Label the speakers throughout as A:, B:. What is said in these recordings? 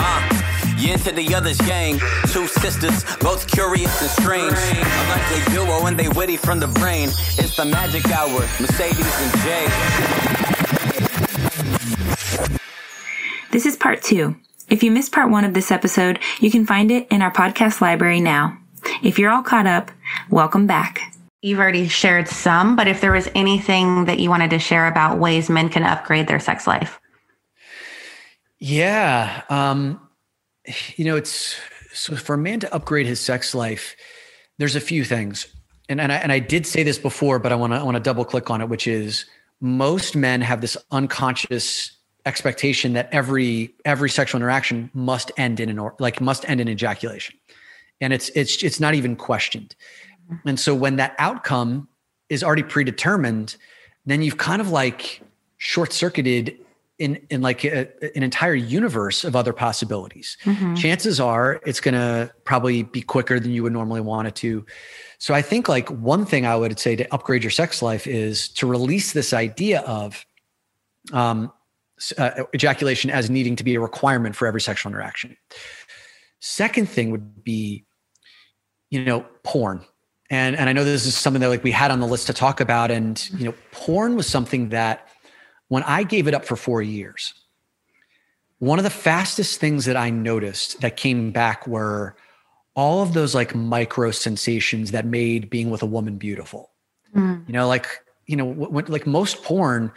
A: Uh, into the other's gang. Two sisters, both curious and strange. A likely duo and they witty from the brain. It's the magic hour, Mercedes and
B: Jay. This is part two. If you missed part one of this episode, you can find it in our podcast library now. If you're all caught up, welcome back.
C: You've already shared some, but if there was anything that you wanted to share about ways men can upgrade their sex life.
D: Yeah. Um, you know, it's so for a man to upgrade his sex life, there's a few things. And, and I, and I did say this before, but I want to, I want to double click on it, which is most men have this unconscious expectation that every, every sexual interaction must end in an, or like must end in ejaculation. And it's, it's, it's not even questioned. And so when that outcome is already predetermined, then you've kind of like short circuited in in like a, an entire universe of other possibilities. Mm-hmm. Chances are it's going to probably be quicker than you would normally want it to. So I think like one thing I would say to upgrade your sex life is to release this idea of um, uh, ejaculation as needing to be a requirement for every sexual interaction. Second thing would be, you know, porn. And and I know this is something that like we had on the list to talk about. And you know, porn was something that when I gave it up for four years, one of the fastest things that I noticed that came back were all of those like micro sensations that made being with a woman beautiful. Mm. You know, like, you know, when, like most porn,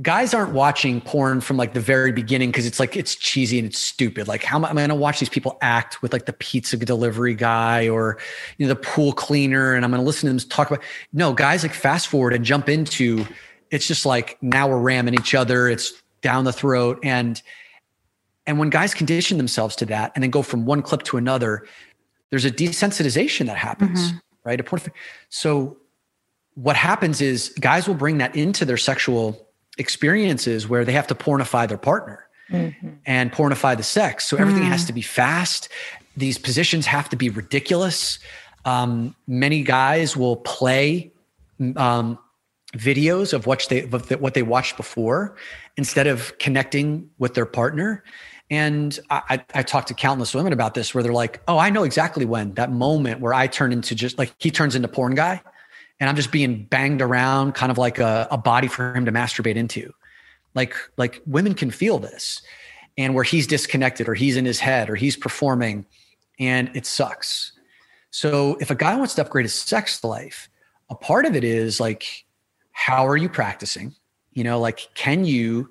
D: guys aren't watching porn from like the very beginning because it's like it's cheesy and it's stupid. Like, how am I going to watch these people act with like the pizza delivery guy or you know the pool cleaner, and I'm going to listen to them talk about? No, guys like fast forward and jump into it's just like now we're ramming each other. It's down the throat. And and when guys condition themselves to that and then go from one clip to another, there's a desensitization that happens, mm-hmm. right? So what happens is guys will bring that into their sexual experiences where they have to pornify their partner mm-hmm. and pornify the sex. So everything mm. has to be fast. These positions have to be ridiculous. Um, many guys will play um, videos of what they of what they watched before instead of connecting with their partner and I, I talked to countless women about this where they're like oh i know exactly when that moment where i turn into just like he turns into porn guy and i'm just being banged around kind of like a, a body for him to masturbate into like like women can feel this and where he's disconnected or he's in his head or he's performing and it sucks so if a guy wants to upgrade his sex life a part of it is like how are you practicing? You know, like, can you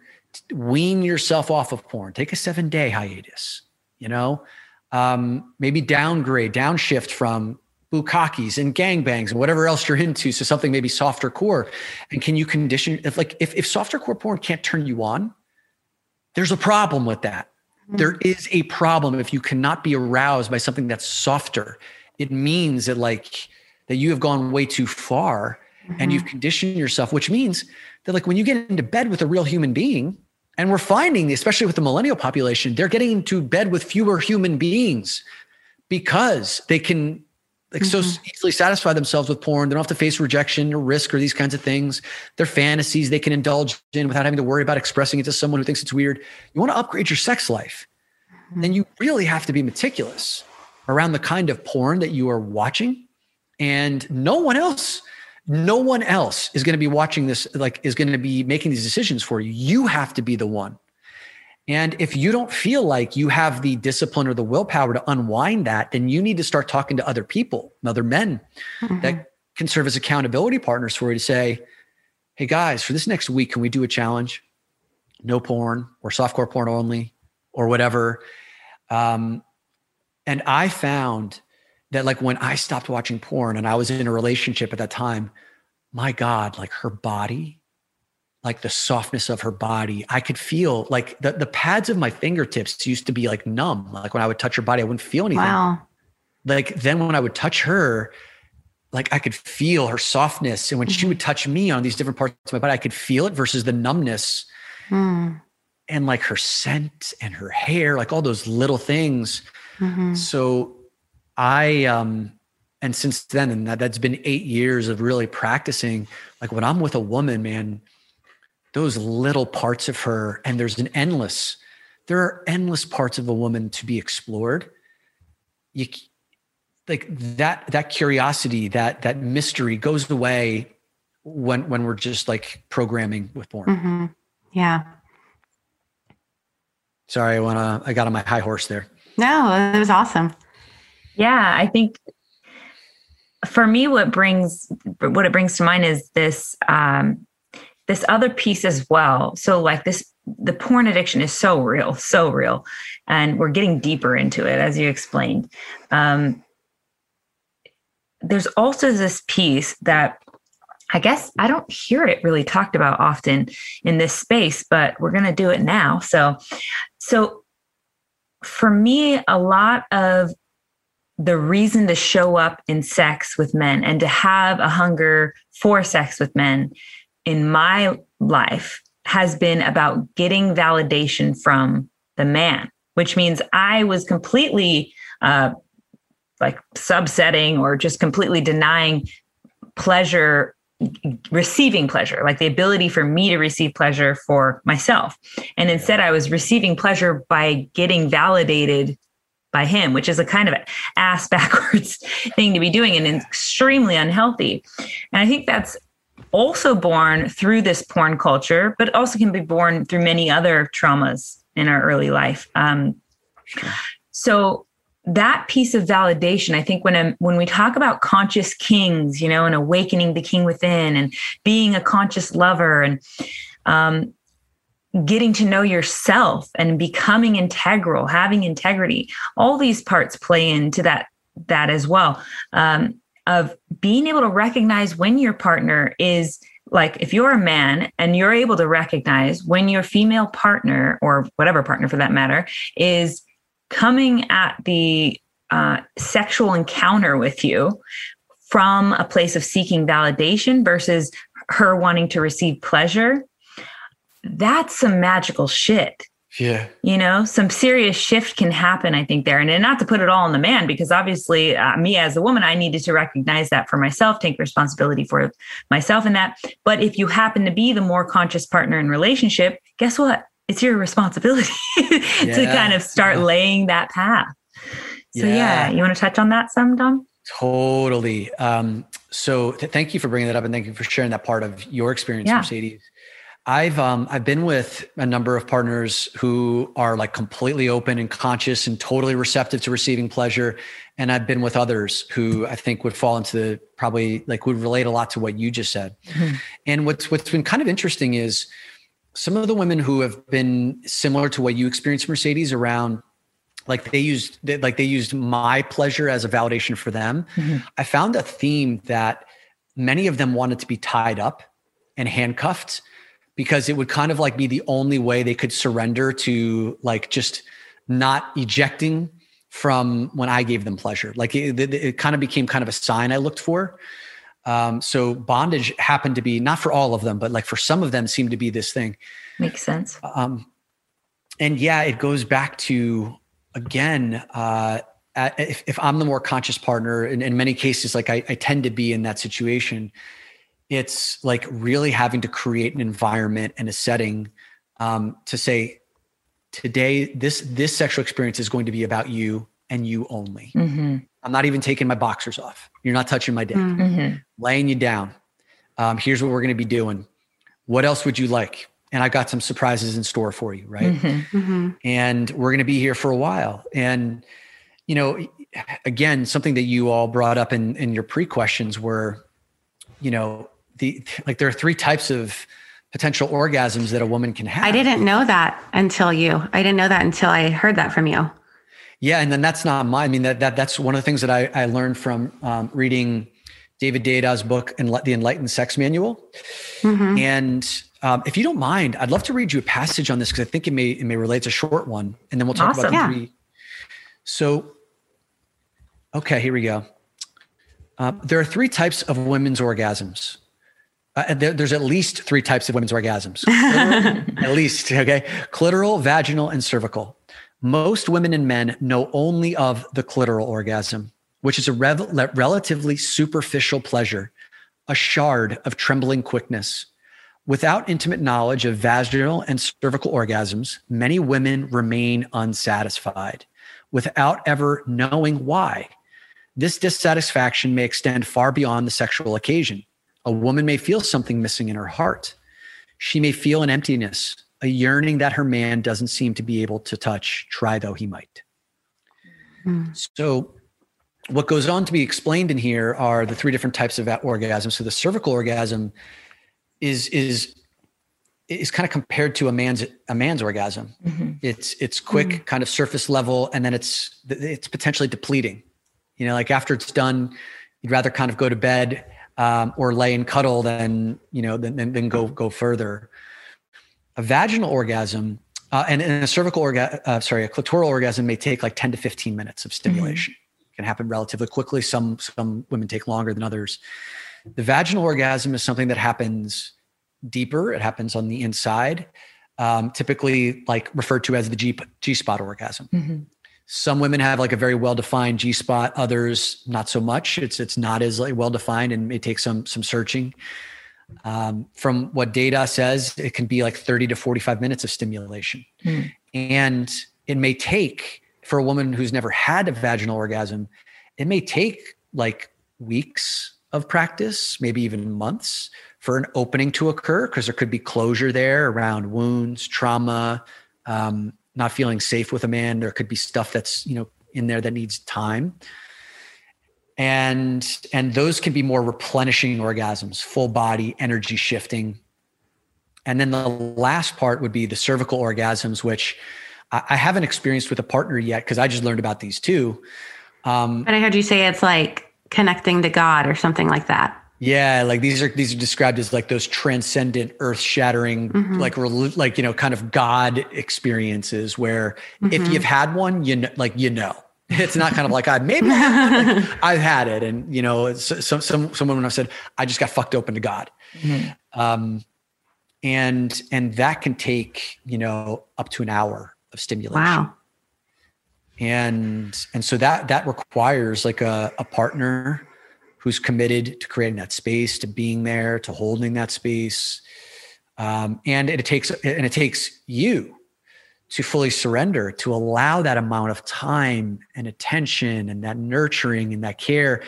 D: wean yourself off of porn? Take a seven day hiatus, you know, um, maybe downgrade, downshift from bukakis and gangbangs and whatever else you're into. So something maybe softer core. And can you condition if like if, if softer core porn can't turn you on, there's a problem with that. Mm-hmm. There is a problem if you cannot be aroused by something that's softer. It means that like that you have gone way too far mm-hmm. and you've mm-hmm. conditioned yourself, which means that like when you get into bed with a real human being, and we're finding, especially with the millennial population, they're getting into bed with fewer human beings because they can like mm-hmm. so easily satisfy themselves with porn. They don't have to face rejection or risk or these kinds of things. Their fantasies they can indulge in without having to worry about expressing it to someone who thinks it's weird. You want to upgrade your sex life, mm-hmm. then you really have to be meticulous around the kind of porn that you are watching. And no one else no one else is going to be watching this like is going to be making these decisions for you you have to be the one and if you don't feel like you have the discipline or the willpower to unwind that then you need to start talking to other people other men mm-hmm. that can serve as accountability partners for you to say hey guys for this next week can we do a challenge no porn or softcore porn only or whatever um, and i found that like when I stopped watching porn and I was in a relationship at that time, my God, like her body, like the softness of her body, I could feel like the, the pads of my fingertips used to be like numb. Like when I would touch her body, I wouldn't feel anything. Wow. Like then when I would touch her, like I could feel her softness. And when mm-hmm. she would touch me on these different parts of my body, I could feel it versus the numbness. Mm. And like her scent and her hair, like all those little things. Mm-hmm. So I um and since then and that, that's been eight years of really practicing like when i'm with a woman man those little parts of her, and there's an endless, there are endless parts of a woman to be explored. You like that that curiosity, that that mystery goes away when when we're just like programming with porn.
C: Mm-hmm. Yeah.
D: Sorry, I wanna I got on my high horse there.
C: No, it was awesome.
B: Yeah, I think for me, what brings what it brings to mind is this um, this other piece as well. So like this, the porn addiction is so real, so real, and we're getting deeper into it as you explained. Um, there's also this piece that I guess I don't hear it really talked about often in this space, but we're going to do it now. So, so for me, a lot of the reason to show up in sex with men and to have a hunger for sex with men in my life has been about getting validation from the man, which means I was completely uh, like subsetting or just completely denying pleasure receiving pleasure, like the ability for me to receive pleasure for myself. And instead, I was receiving pleasure by getting validated by him, which is a kind of ass backwards thing to be doing and extremely unhealthy. And I think that's also born through this porn culture, but also can be born through many other traumas in our early life. Um, sure. So that piece of validation, I think when I'm, when we talk about conscious kings, you know, and awakening the king within, and being a conscious lover, and um, getting to know yourself and becoming integral, having integrity, all these parts play into that that as well. Um, of being able to recognize when your partner is like if you're a man and you're able to recognize when your female partner or whatever partner for that matter is coming at the uh, sexual encounter with you from a place of seeking validation versus her wanting to receive pleasure that's some magical shit
D: yeah.
B: You know, some serious shift can happen, I think, there. And, and not to put it all on the man, because obviously, uh, me as a woman, I needed to recognize that for myself, take responsibility for myself in that. But if you happen to be the more conscious partner in relationship, guess what? It's your responsibility yeah. to kind of start yeah. laying that path. So, yeah. yeah, you want to touch on that some, Dom?
D: Totally. Um, so, th- thank you for bringing that up and thank you for sharing that part of your experience, Mercedes. I've um, I've been with a number of partners who are like completely open and conscious and totally receptive to receiving pleasure, and I've been with others who I think would fall into the probably like would relate a lot to what you just said. Mm-hmm. And what's what's been kind of interesting is some of the women who have been similar to what you experienced, Mercedes, around like they used like they used my pleasure as a validation for them. Mm-hmm. I found a theme that many of them wanted to be tied up and handcuffed because it would kind of like be the only way they could surrender to like just not ejecting from when I gave them pleasure. Like it, it, it kind of became kind of a sign I looked for. Um, so bondage happened to be not for all of them, but like for some of them seemed to be this thing.
B: Makes sense.
D: Um, and yeah, it goes back to again, uh, if, if, I'm the more conscious partner, in, in many cases, like I, I tend to be in that situation, it's like really having to create an environment and a setting um, to say today this this sexual experience is going to be about you and you only. Mm-hmm. i'm not even taking my boxers off. You're not touching my dick. Mm-hmm. laying you down. Um, here's what we're going to be doing. What else would you like? And i've got some surprises in store for you right? Mm-hmm. mm-hmm. and we're going to be here for a while. And you know again something that you all brought up in in your pre questions were you know the like there are three types of potential orgasms that a woman can have.
C: I didn't know that until you. I didn't know that until I heard that from you.
D: Yeah, and then that's not my. I mean that that that's one of the things that I I learned from um, reading David Deida's book and the Enlightened Sex Manual. Mm-hmm. And um, if you don't mind, I'd love to read you a passage on this because I think it may it may relate. It's a short one, and then we'll talk awesome. about the three. So, okay, here we go. Uh, there are three types of women's orgasms. Uh, there, there's at least three types of women's orgasms. at least, okay? Clitoral, vaginal, and cervical. Most women and men know only of the clitoral orgasm, which is a rev- relatively superficial pleasure, a shard of trembling quickness. Without intimate knowledge of vaginal and cervical orgasms, many women remain unsatisfied without ever knowing why. This dissatisfaction may extend far beyond the sexual occasion. A woman may feel something missing in her heart. She may feel an emptiness, a yearning that her man doesn't seem to be able to touch, try though he might. Mm. So, what goes on to be explained in here are the three different types of orgasm. So, the cervical orgasm is is is kind of compared to a man's a man's orgasm. Mm-hmm. It's it's quick, mm-hmm. kind of surface level, and then it's it's potentially depleting. You know, like after it's done, you'd rather kind of go to bed um, or lay and cuddle then you know than, than go go further. A vaginal orgasm uh, and, and, a cervical orgasm, uh, sorry, a clitoral orgasm may take like 10 to 15 minutes of stimulation. Mm-hmm. It can happen relatively quickly. Some some women take longer than others. The vaginal orgasm is something that happens deeper. It happens on the inside, um, typically like referred to as the G G spot orgasm. Mm-hmm. Some women have like a very well defined G spot. Others not so much. It's it's not as like well defined and it takes some some searching. Um, from what Deida says, it can be like 30 to 45 minutes of stimulation. Mm. And it may take for a woman who's never had a vaginal orgasm, it may take like weeks of practice, maybe even months for an opening to occur because there could be closure there around wounds, trauma, um, not feeling safe with a man. There could be stuff that's you know in there that needs time, and and those can be more replenishing orgasms, full body energy shifting. And then the last part would be the cervical orgasms, which I haven't experienced with a partner yet because I just learned about these too.
C: Um, but I heard you say it's like connecting to God or something like that.
D: Yeah, like these are these are described as like those transcendent, earth-shattering, mm-hmm. like like you know, kind of God experiences where mm-hmm. if you've had one, you know, like you know, it's not kind of like I maybe like, I've had it, and you know, some some someone when I said I just got fucked open to God, mm-hmm. um, and and that can take you know up to an hour of stimulation.
C: Wow.
D: And and so that that requires like a, a partner who's committed to creating that space, to being there, to holding that space. Um, and it takes and it takes you to fully surrender, to allow that amount of time and attention and that nurturing and that care,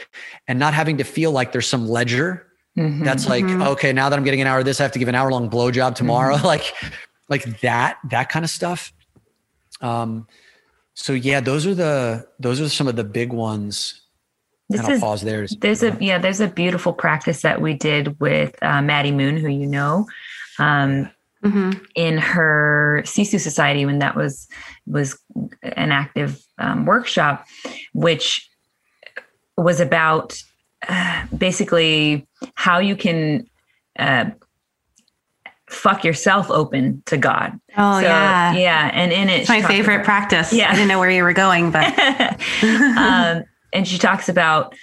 D: and not having to feel like there's some ledger mm-hmm, that's like, mm-hmm. okay, now that I'm getting an hour of this, I have to give an hour long blowjob tomorrow. Mm-hmm. like, like that, that kind of stuff. Um, so yeah, those are the those are some of the big ones this and I'll is, pause there.
B: There's a yeah, there's a beautiful practice that we did with uh, Maddie Moon, who you know, um, mm-hmm. in her Sisu Society when that was was an active um, workshop, which was about uh, basically how you can uh, fuck yourself open to God.
C: Oh so, yeah,
B: yeah, and in it,
C: it's my favorite about, practice. Yeah, I didn't know where you were going, but.
B: um, and she talks about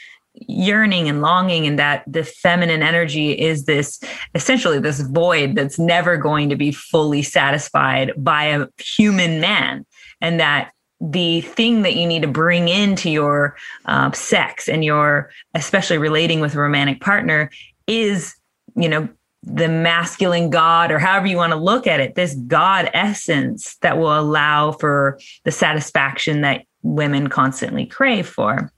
B: yearning and longing and that the feminine energy is this essentially this void that's never going to be fully satisfied by a human man. And that the thing that you need to bring into your uh, sex and your especially relating with a romantic partner is you know the masculine god or however you want to look at it this god essence that will allow for the satisfaction that women constantly crave for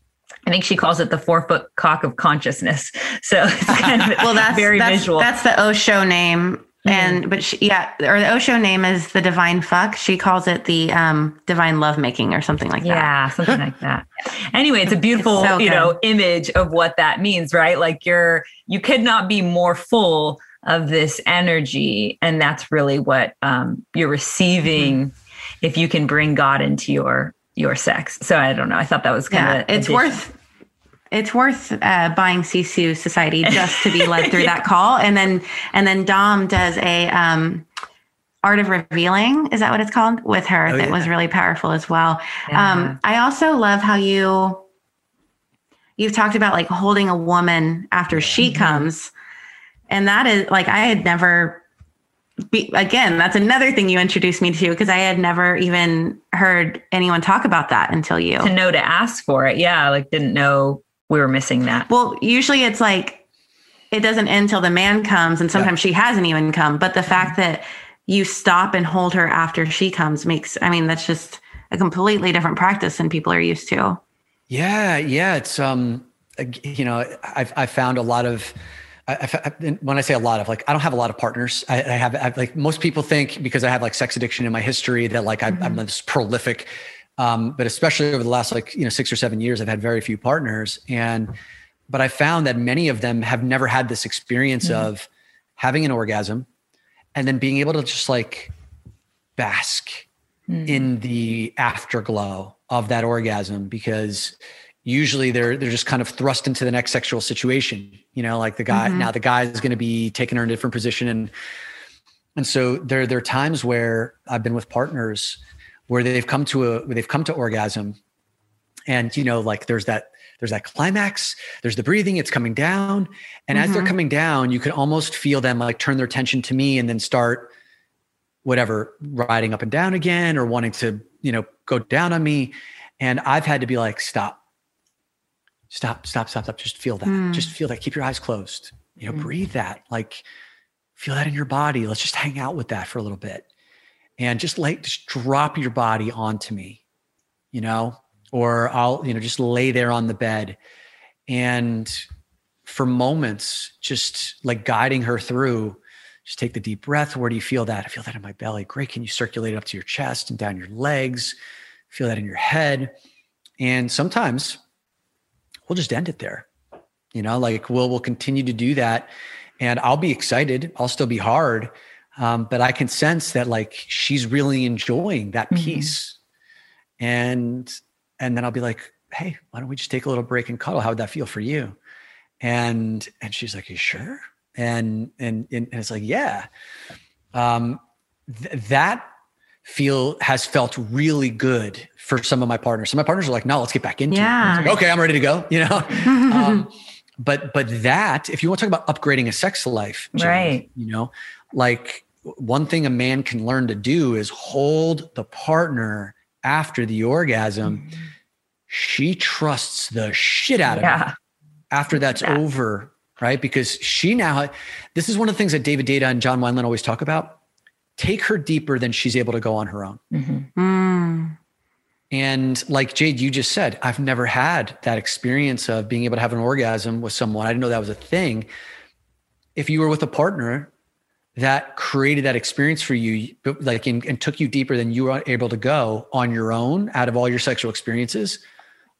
B: I think she calls it the four foot cock of consciousness. So it's kind of well, that's very
C: that's,
B: visual.
C: That's the Osho name. Mm-hmm. And but she, yeah, or the Osho name is the divine fuck. She calls it the um, divine lovemaking or something like
B: that. Yeah, something like that. Anyway, it's a beautiful, it's so you know, image of what that means, right? Like you're you could not be more full of this energy, and that's really what um, you're receiving mm-hmm. if you can bring God into your your sex. So I don't know. I thought that was kind yeah,
C: of it's worth it's worth uh, buying Sisu Society just to be led through yeah. that call, and then and then Dom does a um, art of revealing. Is that what it's called with her? Oh, that yeah. was really powerful as well. Yeah. Um, I also love how you you've talked about like holding a woman after she mm-hmm. comes, and that is like I had never be, again, that's another thing you introduced me to because I had never even heard anyone talk about that until you.
B: To know to ask for it. Yeah. Like didn't know we were missing that.
C: Well, usually it's like it doesn't end till the man comes and sometimes yeah. she hasn't even come but the fact that you stop and hold her after she comes makes i mean that's just a completely different practice than people are used to
D: yeah yeah it's um you know i've i found a lot of I, I, when I say a lot of like, I don't have a lot of partners. I, I have I, like most people think because I have like sex addiction in my history that like I, mm-hmm. I'm this prolific. Um, but especially over the last like you know six or seven years, I've had very few partners, and but I found that many of them have never had this experience mm-hmm. of having an orgasm and then being able to just like bask mm-hmm. in the afterglow of that orgasm because usually they're they're just kind of thrust into the next sexual situation you know like the guy mm-hmm. now the guy is going to be taking her in a different position and and so there there are times where i've been with partners where they've come to a where they've come to orgasm. And you know like there's that there's that climax there's the breathing it's coming down. And mm-hmm. as they're mm-hmm. coming down you can almost feel them like turn their attention to me and then start whatever riding up and down again or wanting to you know go down on me. And i've had to be like stop. Stop stop stop stop. Just feel that. Mm. just feel that. Keep your eyes closed. You know mm. breathe that. Like feel that in your body. Let's just hang out with that for a little bit and just like just drop your body onto me you know or I'll, you know, just lay there on the bed and for moments, just like guiding her through, just take the deep breath. Where do you feel that? I feel that in my belly. Great. Can you circulate it up to your chest and down your legs? Feel that in your head. And sometimes we'll just end it there. You know, like we'll we'll continue to do that. And I'll be excited. I'll still be hard. Um, but I can sense that like she's really enjoying that mm-hmm. piece. Mm-hmm. And and then I'll be like, "Hey, why don't we just take a little break and cuddle? How would that feel for you?" And and she's like, "You sure?" And and and, it's like, "Yeah." Um, th- that feel has felt really good for some of my partners. Some of my partners are like, "No, let's get back into yeah. it." Like, okay, I'm ready to go. You know. um, but but that if you want to talk about upgrading a sex life,
B: right?
D: You know, like one thing a man can learn to do is hold the partner after the orgasm, mm-hmm. she trusts the shit out of yeah. me after that's yeah. over, right? Because she now, this is one of the things that David Deida and John Wineland always talk about. Take her deeper than she's able to go on her own. Mm-hmm. Mm. And like Jade, you just said, I've never had that experience of being able to have an orgasm with someone. I didn't know that was a thing. If you were with a partner that created that experience for you like and, and, took you deeper than you were able to go on your own out of all your sexual experiences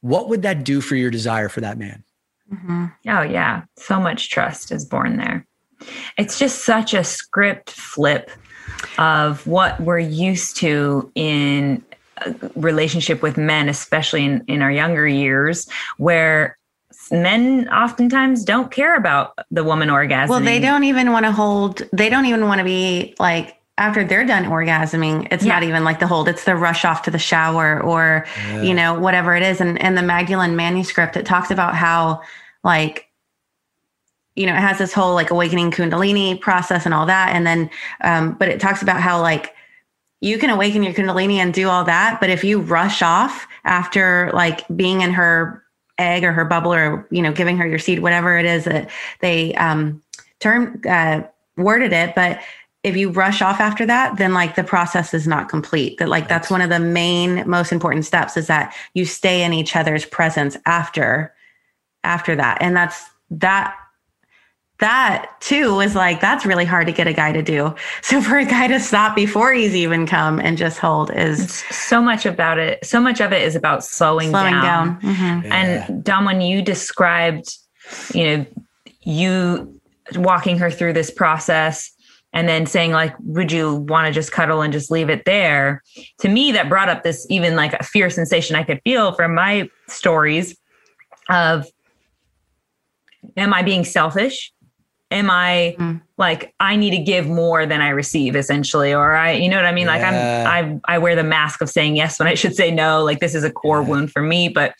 D: what would that do for your desire for that man?
B: Mm-hmm. oh yeah. So much trust is born there. It's just such a script flip of what we're used to in relationship with men especially in, in our younger years where men oftentimes don't care about the woman orgasming.
C: Well, they don't even want to hold, they don't even want to be like, after they're done orgasming, it's yeah. not even like the hold, it's the rush off to the shower or, yeah. you know, whatever it is. And, and the Magdalene manuscript, it talks about how, like, you know, it has this whole like awakening Kundalini process and all that. And then, um, but it talks about how, like, you can awaken your Kundalini and do all that. But if you rush off after like being in her egg or her bubble or you know giving her your seed whatever it is that they um term uh, worded it. But if you rush off after that then like the process is not complete. That like that's one of the main most important steps is that you stay in each other's presence after after that. And that's that that too was like that's really hard to get a guy to do. So for a guy to stop before he's even come and just hold is
B: it's so much about it. So much of it is about slowing, slowing down. down. Mm-hmm. Yeah. And Dom, when you described, you know, you walking her through this process and then saying like would you want to just cuddle and just leave it there to me that brought up this even like a fear sensation i could feel from my stories of am i being selfish am I mm. like I need to give more than I receive essentially or I you know what I mean yeah. like I'm I I wear the mask of saying yes when I should say no like this is a core yeah. wound for me but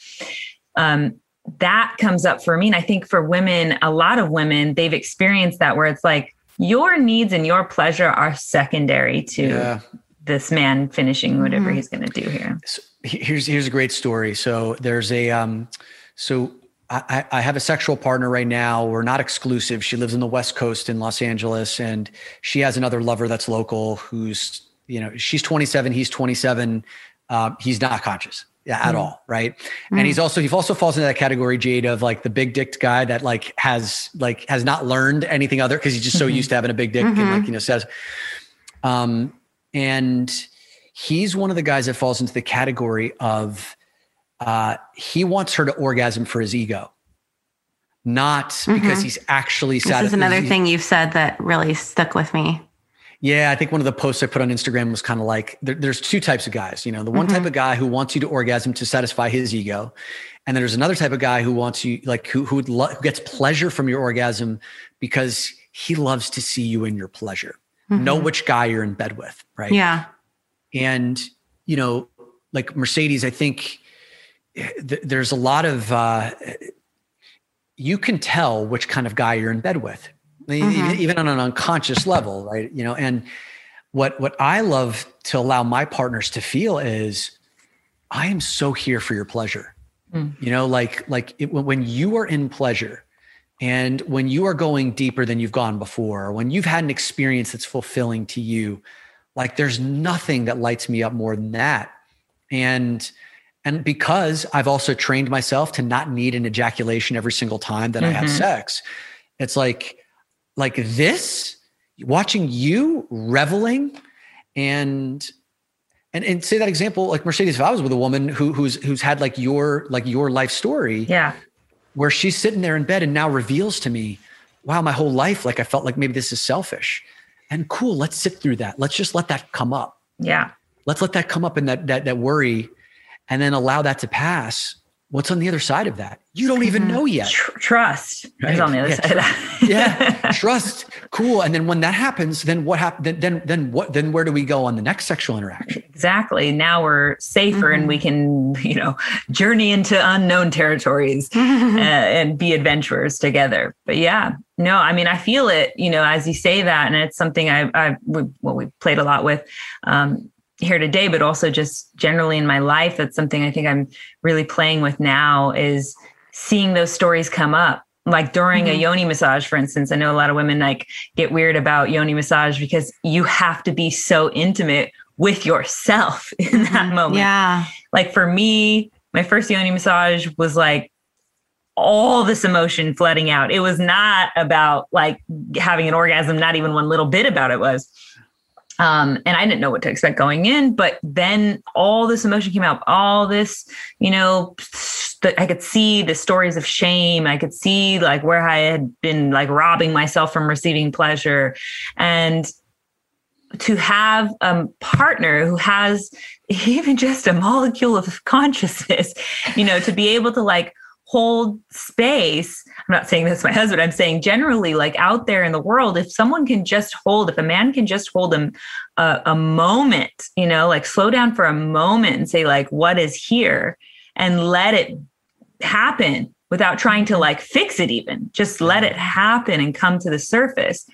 B: um that comes up for me and I think for women a lot of women they've experienced that where it's like your needs and your pleasure are secondary to yeah. this man finishing whatever mm-hmm. he's going to do here
D: so here's here's a great story so there's a um so I, I have a sexual partner right now. We're not exclusive. She lives in the West Coast in Los Angeles, and she has another lover that's local who's, you know, she's 27, he's 27. Uh, he's not conscious at mm. all, right? Mm. And he's also he also falls into that category, Jade, of like the big dick guy that like has like has not learned anything other because he's just so mm-hmm. used to having a big dick mm-hmm. and like you know says, um, and he's one of the guys that falls into the category of uh, he wants her to orgasm for his ego, not mm-hmm. because he's actually
C: satisfied. This is another thing you've said that really stuck with me.
D: Yeah, I think one of the posts I put on Instagram was kind of like there, there's two types of guys. You know, the one mm-hmm. type of guy who wants you to orgasm to satisfy his ego, and then there's another type of guy who wants you like who who, lo- who gets pleasure from your orgasm because he loves to see you in your pleasure. Mm-hmm. Know which guy you're in bed with, right?
C: Yeah.
D: And you know, like Mercedes, I think th- there's a lot of uh, you can tell which kind of guy you're in bed with, mm-hmm. even on an unconscious level, right? You know, and what what I love to allow my partners to feel is, I am so here for your pleasure. Mm. You know, like like it, when you are in pleasure, and when you are going deeper than you've gone before, when you've had an experience that's fulfilling to you, like there's nothing that lights me up more than that. And and because I've also trained myself to not need an ejaculation every single time that mm-hmm. I have mm-hmm. sex, it's like, like this, watching you reveling and and and say that example like Mercedes if I was with a woman who who's who's had like your like your life story
B: yeah
D: where she's sitting there in bed and now reveals to me wow my whole life like I felt like maybe this is selfish and cool let's sit through that let's just let that come up
B: yeah
D: let's let that come up and that that that worry and then allow that to pass what's on the other side of that? You don't even mm-hmm. know yet.
B: Trust right? is on the other
D: yeah,
B: side of that.
D: Yeah trust. Cool. And then when that happens then what happens then, then then what then where do we go on the next sexual interaction?
B: Exactly. Now we're safer mm-hmm. and we can you know journey into unknown territories uh, and be adventurers together. But yeah no i mean i feel it you know as you say that and it's something i i well we played a lot with um, here today, but also just generally in my life. That's something I think I'm really playing with now is seeing those stories come up. Like during mm-hmm. a yoni massage, for instance, I know a lot of women like get weird about yoni massage because you have to be so intimate with yourself in that mm-hmm. moment.
C: Yeah.
B: Like for me, my first yoni massage was like all this emotion flooding out. It was not about like having an orgasm, not even one little bit about it was um, and I didn't know what to expect going in, but then all this emotion came out, all this, you know, I could see the stories of shame. I could see like where I had been like robbing myself from receiving pleasure. And to have a partner who has even just a molecule of consciousness, you know, to be able to like hold space. I'm not saying that's my husband. I'm saying generally, like out there in the world, if someone can just hold, if a man can just hold them a, a moment, you know, like slow down for a moment and say, like, what is here, and let it happen without trying to like fix it, even just let it happen and come to the surface.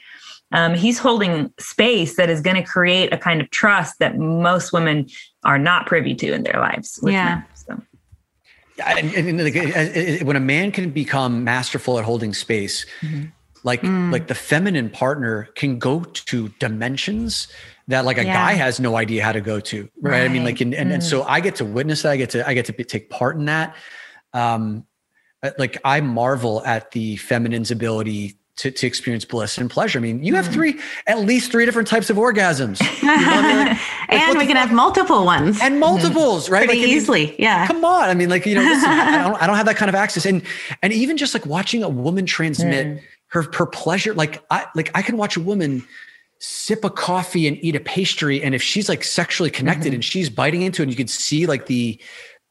B: Um, he's holding space that is going to create a kind of trust that most women are not privy to in their lives.
C: yeah.
B: Men.
D: And, and, and, when a man can become masterful at holding space, mm-hmm. like mm. like the feminine partner can go to dimensions that like a yeah. guy has no idea how to go to, right? right. I mean, like, and, and, mm. and so I get to witness that. I get to I get to be, take part in that. Um, like I marvel at the feminine's ability to, to experience bliss and pleasure. I mean, you have mm. three, at least three different types of orgasms. You know
C: like, and we can fuck? have multiple ones
D: and multiples, right?
C: Pretty
D: like,
C: easily.
D: I mean,
C: yeah.
D: Come on. I mean, like, you know, listen, I, don't, I don't have that kind of access. And, and even just like watching a woman transmit mm. her, her pleasure, like I, like I can watch a woman sip a coffee and eat a pastry. And if she's like sexually connected mm-hmm. and she's biting into it and you can see like the,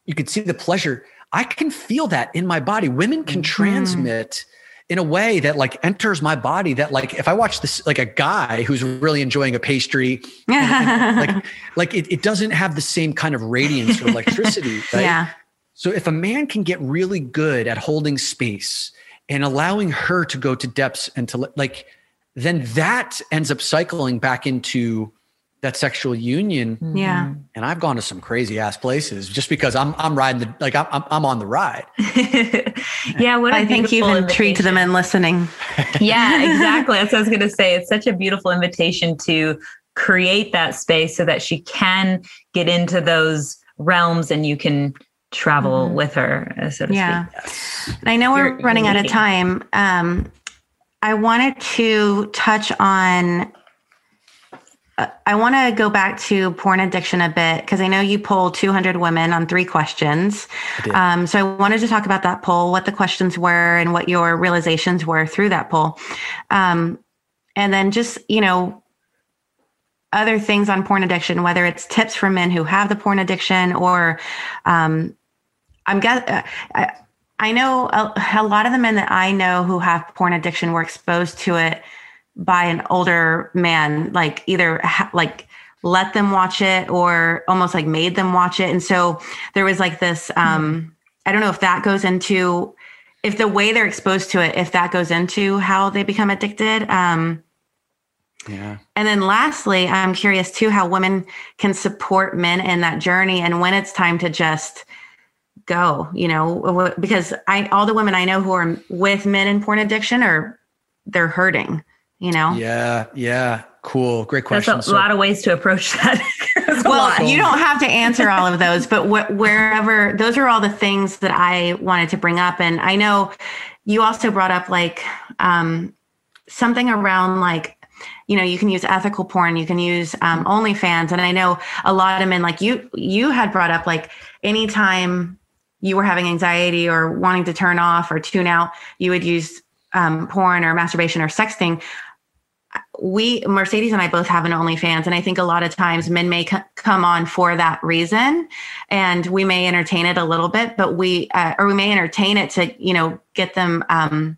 D: you can see the pleasure. I can feel that in my body. Women can mm-hmm. transmit in a way that like enters my body that like if I watch this like a guy who's really enjoying a pastry, and, and, like like it, it doesn't have the same kind of radiance or electricity. Right?
C: Yeah.
D: So if a man can get really good at holding space and allowing her to go to depths and to like then that ends up cycling back into that sexual union.
C: Yeah.
D: And I've gone to some crazy ass places just because I'm I'm riding the like I'm I'm, I'm on the ride.
B: yeah, what
C: I think you've intrigued them in listening.
B: yeah, exactly. That's what I was gonna say. It's such a beautiful invitation to create that space so that she can get into those realms and you can travel mm-hmm. with her, uh, so to yeah.
C: speak. And I know we're You're, running out of time. Um, I wanted to touch on I want to go back to porn addiction a bit because I know you polled 200 women on three questions. I um, so I wanted to talk about that poll, what the questions were, and what your realizations were through that poll. Um, and then just, you know, other things on porn addiction, whether it's tips for men who have the porn addiction or um, I'm guess uh, I, I know a, a lot of the men that I know who have porn addiction were exposed to it by an older man, like either ha- like let them watch it or almost like made them watch it. And so there was like this, um, mm I don't know if that goes into, if the way they're exposed to it, if that goes into how they become addicted. Um,
D: yeah.
C: And then lastly, I'm curious too how women can support men in that journey and when it's time to just go, you know, because I all the women I know who are with men in porn addiction are they're hurting you know?
D: Yeah, yeah. Cool. Great question.
B: There's a so, lot of ways to approach that.
C: well, you don't have to answer all of those, but wh- wherever, those are all the things that I wanted to bring up. And I know you also brought up like um, something around like, you know, you can use ethical porn, you can use um, OnlyFans. And I know a lot of men, like you, you had brought up like anytime you were having anxiety or wanting to turn off or tune out, you would use um, porn or masturbation or sexting we mercedes and i both have an onlyfans and i think a lot of times men may c- come on for that reason and we may entertain it a little bit but we uh, or we may entertain it to you know get them um,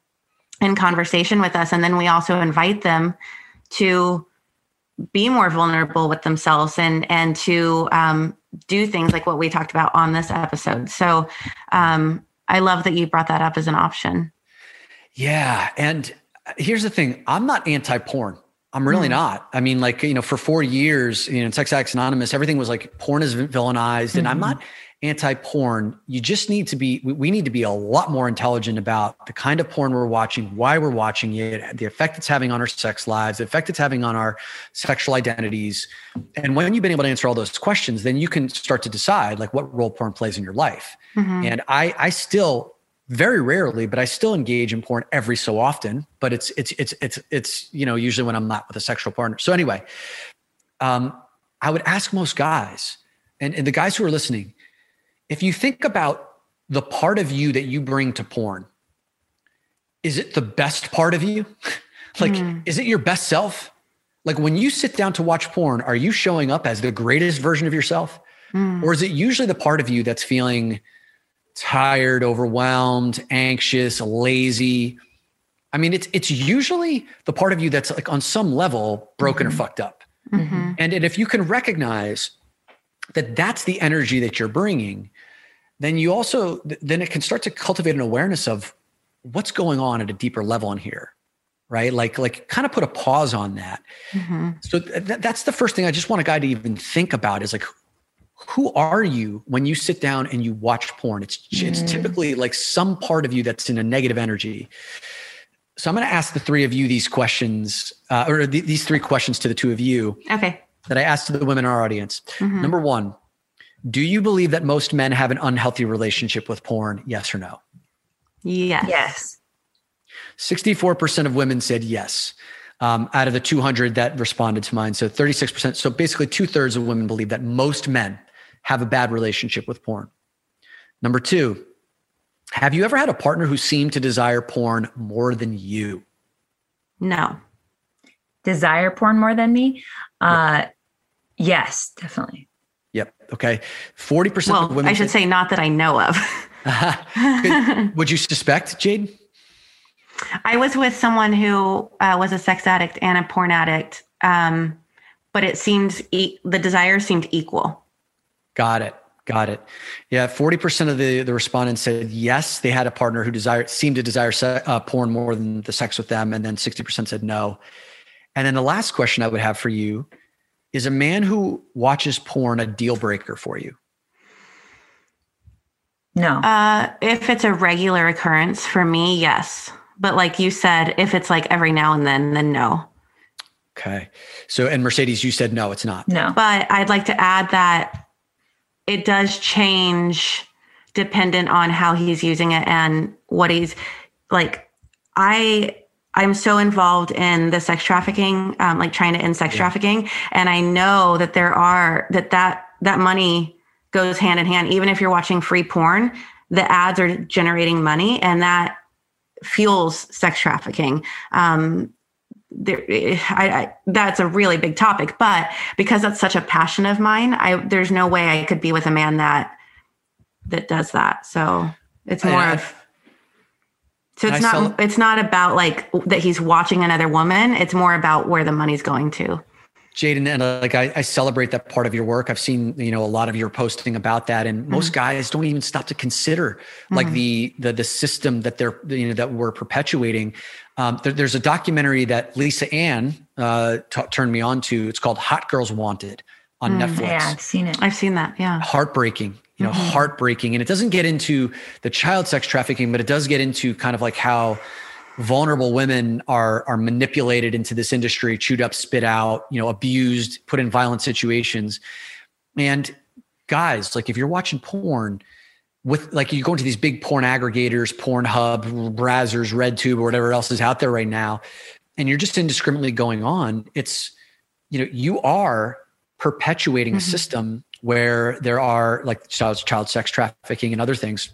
C: in conversation with us and then we also invite them to be more vulnerable with themselves and and to um, do things like what we talked about on this episode. So um, i love that you brought that up as an option
D: yeah and here's the thing i'm not anti-porn I'm really mm. not. I mean, like, you know, for four years, you know, Sex Addicts Anonymous, everything was like porn is villainized. Mm-hmm. And I'm not mm-hmm. anti porn. You just need to be, we need to be a lot more intelligent about the kind of porn we're watching, why we're watching it, the effect it's having on our sex lives, the effect it's having on our sexual identities. And when you've been able to answer all those questions, then you can start to decide like what role porn plays in your life. Mm-hmm. And I, I still, very rarely, but I still engage in porn every so often. But it's it's it's it's it's you know usually when I'm not with a sexual partner. So anyway, um, I would ask most guys and, and the guys who are listening, if you think about the part of you that you bring to porn, is it the best part of you? like, mm. is it your best self? Like when you sit down to watch porn, are you showing up as the greatest version of yourself? Mm. Or is it usually the part of you that's feeling tired, overwhelmed, anxious, lazy. I mean, it's it's usually the part of you that's like on some level broken mm-hmm. or fucked up. Mm-hmm. And, and if you can recognize that that's the energy that you're bringing, then you also then it can start to cultivate an awareness of what's going on at a deeper level in here right like like kind of put a pause on that mm-hmm. so th- that's the first thing i just want a guy to even think about is like who are you when you sit down and you watch porn? It's it's mm. typically like some part of you that's in a negative energy. So I'm going to ask the three of you these questions, uh, or th- these three questions to the two of you.
C: Okay.
D: That I asked to the women in our audience. Mm-hmm. Number one, do you believe that most men have an unhealthy relationship with porn? Yes or no?
C: Yes.
B: Yes.
D: 64% of women said yes um, out of the 200 that responded to mine. So 36%. So basically, two thirds of women believe that most men have a bad relationship with porn. Number two, have you ever had a partner who seemed to desire porn more than you?
C: No.
B: Desire porn more than me? Uh, yes, definitely.
D: Yep. Okay. 40%
C: well,
D: of women.
C: I should say, not that I know of.
D: Would you suspect, Jade?
C: I was with someone who uh, was a sex addict and a porn addict, um, but it seemed e- the desire seemed equal.
D: Got it. Got it. Yeah, forty percent of the the respondents said yes, they had a partner who desired seemed to desire se- uh, porn more than the sex with them, and then sixty percent said no. And then the last question I would have for you is a man who watches porn a deal breaker for you?
B: No.
C: Uh, if it's a regular occurrence for me, yes. But like you said, if it's like every now and then, then no.
D: Okay. So, and Mercedes, you said no, it's not.
B: no.
C: But I'd like to add that it does change dependent on how he's using it and what he's like. I I'm so involved in the sex trafficking, um, like trying to end sex
D: Yeah.
C: trafficking, and I know that there are that that that money goes hand in hand. Even if you're watching free porn, the ads are generating money, and that fuels sex trafficking. Um, there, eh, I, I, that's a really big topic, but because that's such a passion of mine, I there's no way I could be with a man that that does that. So it's more
D: I-
C: of so it's not it's not about like that he's watching another woman. It's more about where the money's going to.
D: Jaden, and uh, like I, I celebrate that part of your work. I've seen you know a lot of your posting about that, and most guys don't even stop to consider like the the the system that they're you know that we're perpetuating. Um, there, there's a documentary that Lisa Ann uh, t- turned me on to. It's called Hot Girls Wanted on Netflix
B: Yeah, I've seen it.
C: I've seen that. Yeah.
D: heartbreaking you know heartbreaking and it doesn't get into the child sex trafficking but it does get into kind of like how vulnerable women are are manipulated into this industry chewed up spit out you know abused put in violent situations. And guys like if you're watching porn with like you go into these big porn aggregators pornhub brazzers redtube or whatever else is out there right now and you're just indiscriminately going on it's you know you are perpetuating a mm-hmm. system where there are like child child sex trafficking and other things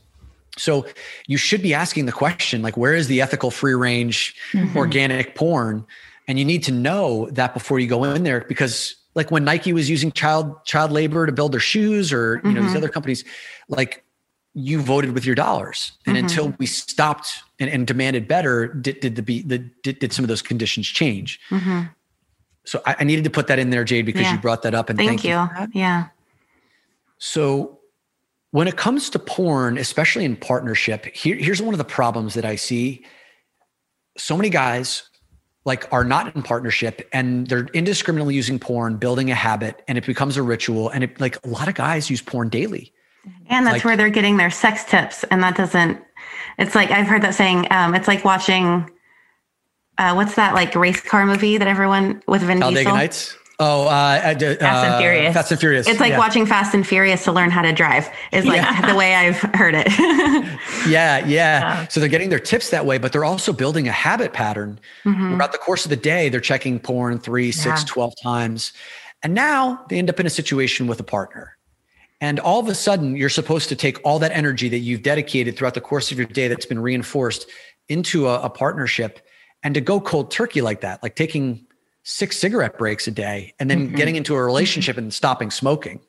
D: so you should be asking the question like where is the ethical free range mm-hmm. organic porn and you need to know that before you go in there because like when Nike was using child child labor to build their shoes or you know these mm-hmm. other companies like you voted with your dollars and mm-hmm. until we stopped and, and demanded better did, did the be the did, did some of those conditions change so I, I needed to put that in there jade because
C: Yeah.
D: you brought that up and
C: Thank,
D: thank,
C: you.
D: that.
C: Yeah.
D: So, when it comes to porn, especially in partnership, here, here's one of the problems that I see. So many guys like are not in partnership and they're indiscriminately using porn, building a habit, and it becomes a ritual. And it like a lot of guys use porn daily.
C: And that's
D: Like-
C: where they're getting their sex tips. And that doesn't, it's like, I've heard that saying, um, it's like watching, uh, what's that like race car movie that everyone with Vin
D: Talladega
C: Diesel?
D: Nights. Oh, uh, Fast
B: and Furious.
D: Fast and Furious.
C: It's like
D: yeah.
C: watching Fast and Furious to learn how to drive is like the way I've heard it.
D: Yeah, yeah.
B: Yeah.
D: So they're getting their tips that way, but they're also building a habit pattern. Throughout the course of the day, they're checking porn three, six,
B: Yeah.
D: 12 times. And now they end up in a situation with a partner. And all of a sudden, you're supposed to take all that energy that you've dedicated throughout the course of your day that's been reinforced into a, a partnership and to go cold turkey like that, like taking six cigarette breaks a day and then mm-hmm. getting into a relationship mm-hmm. and stopping smoking.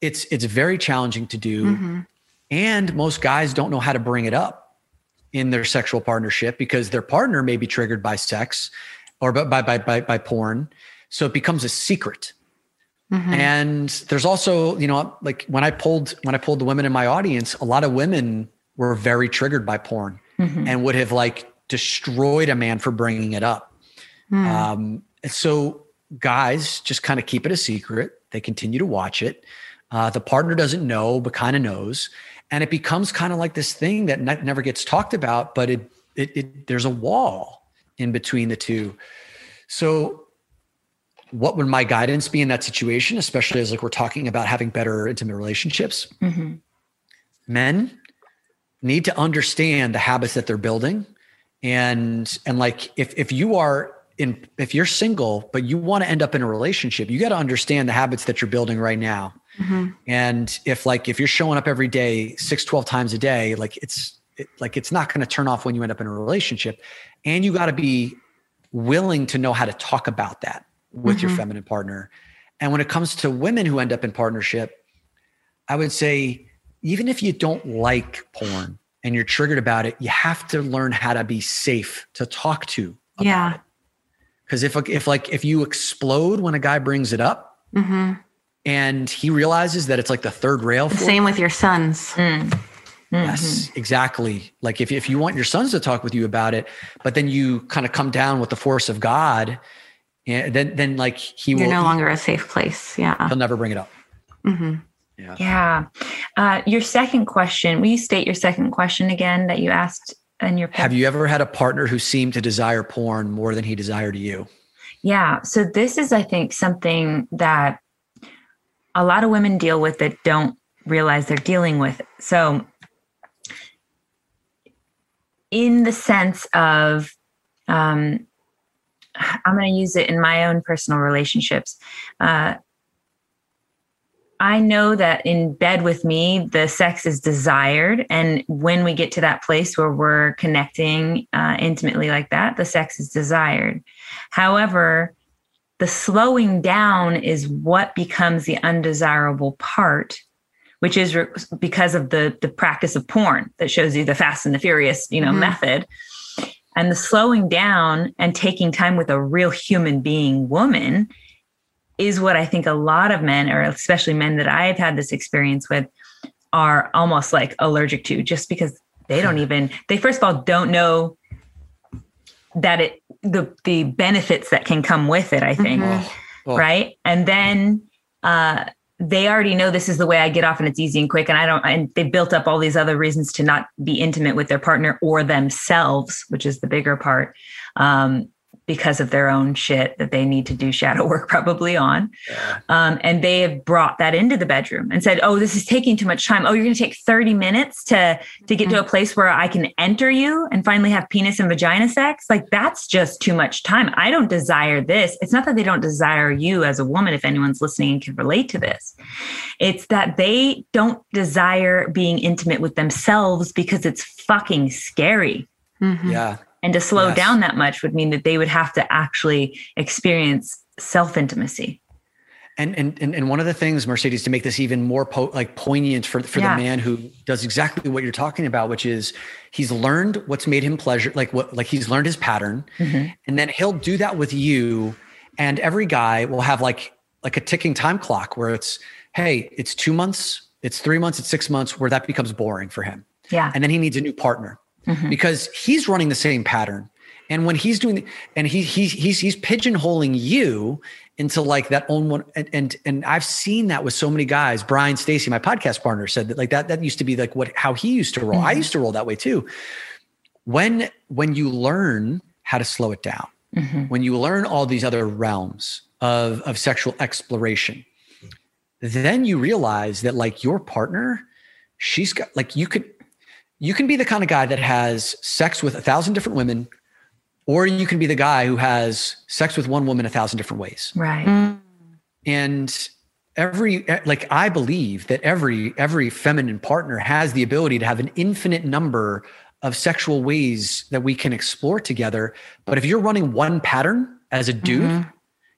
D: It's it's very challenging to do. Mm-hmm. And most guys don't know how to bring it up in their sexual partnership because their partner may be triggered by sex or by by by, by porn. So it becomes a secret. And there's also, you know, like when I pulled when I pulled the women in my audience, a lot of women were very triggered by porn and would have like destroyed a man for bringing it up. Hmm. Um, and so guys just kind of keep it a secret. They continue to watch it. Uh, the partner doesn't know, but kind of knows, and it becomes kind of like this thing that ne- never gets talked about. But it, it, it, there's a wall in between the two. So, what would my guidance be in that situation, especially as like we're talking about having better intimate relationships?
B: Mhm.
D: Men need to understand the habits that they're building, and and like if if you are in if you're single but you want to end up in a relationship, you got to understand the habits that you're building right now. Mm-hmm. And if like if you're showing up every day six, 12 times a day, like it's it, like it's not going to turn off when you end up in a relationship. And you got to be willing to know how to talk about that with your mm-hmm. feminine partner. And when it comes to women who end up in partnership, I would say even if you don't like porn and you're triggered about it, you have to learn how to be safe to talk to. About
C: Yeah.
D: It. Because if if like if you explode when a guy brings it up,
C: hmm
D: and he realizes that it's like the third rail for
C: Same with your sons.
B: Mm.
D: Yes, exactly. Like if, if you want your sons to talk with you about it, but then you kind of come down with the force of God and then then like he will
C: You're
D: will
C: no longer a safe place. Yeah.
D: he'll never bring it up.
C: hmm
D: Yeah.
B: Yeah. Uh, your second question, will you state your second question again that you asked in your
D: Have you ever had a partner who seemed to desire porn more than he desired you?
B: Yeah. So this is, I think, something that a lot of women deal with that don't realize they're dealing with. So, in the sense of, um, I'm going to use it in my own personal relationships. Uh, I know that in bed with me, the sex is desired. And when we get to that place where we're connecting uh, intimately like that, the sex is desired. However, the slowing down is what becomes the undesirable part, which is re- because of the, the practice of porn that shows you the fast and the furious, you know,
C: Mhm.
B: method. And the slowing down and taking time with a real human being woman is what I think a lot of men, or especially men that I've had this experience with, are almost like allergic to just because they don't even, they first of all don't know that it, the, the benefits that can come with it, I think.
C: Mhm.
D: Oh.
B: Right. And then, uh, they already know this is the way I get off and it's easy and quick. And I don't, and they built up all these other reasons to not be intimate with their partner or themselves, which is the bigger part. Um, because of their own shit that they need to do shadow work probably on. Um, and they have brought that into the bedroom and said, "Oh, this is taking too much time. Oh, you're going to take 30 minutes to to get to a place where I can enter you and finally have penis and vagina sex. Like that's just too much time. I don't desire this. It's not that they don't desire you as a woman. If anyone's listening and can relate to this, it's that they don't desire being intimate with themselves because it's fucking scary."
C: Mhm.
D: Yeah.
B: And to slow
D: Yes.
B: down that much would mean that they would have to actually experience self intimacy.
D: And, and and one of the things, Mercedes, to make this even more po- like poignant for for
B: Yeah.
D: the man who does exactly what you're talking about, which is he's learned what's made him pleasure, like what like he's learned his pattern,
B: Mhm.
D: and then he'll do that with you. And every guy will have like like a ticking time clock where it's, hey, it's two months, it's three months, it's six months, where that becomes boring for him,
B: Yeah.
D: and then he needs a new partner
B: Mhm.
D: because he's running the same pattern. And when he's doing, and he he's he's he's pigeonholing you into like that own one, and and and I've seen that with so many guys. Brian Stacy, my podcast partner, said that like that that used to be like what how he used to roll. I
B: Mhm.
D: used to roll that way too. When when you learn how to slow it down,
B: Mhm.
D: when you learn all these other realms of of sexual exploration, then you realize that like your partner, she's got like you could you can be the kind of guy that has sex with a thousand different women, or you can be the guy who has sex with one woman a thousand different ways.
B: Right.
C: Mm.
D: And every like I believe that every every feminine partner has the ability to have an infinite number of sexual ways that we can explore together. But if you're running one pattern as a dude,
C: Mhm.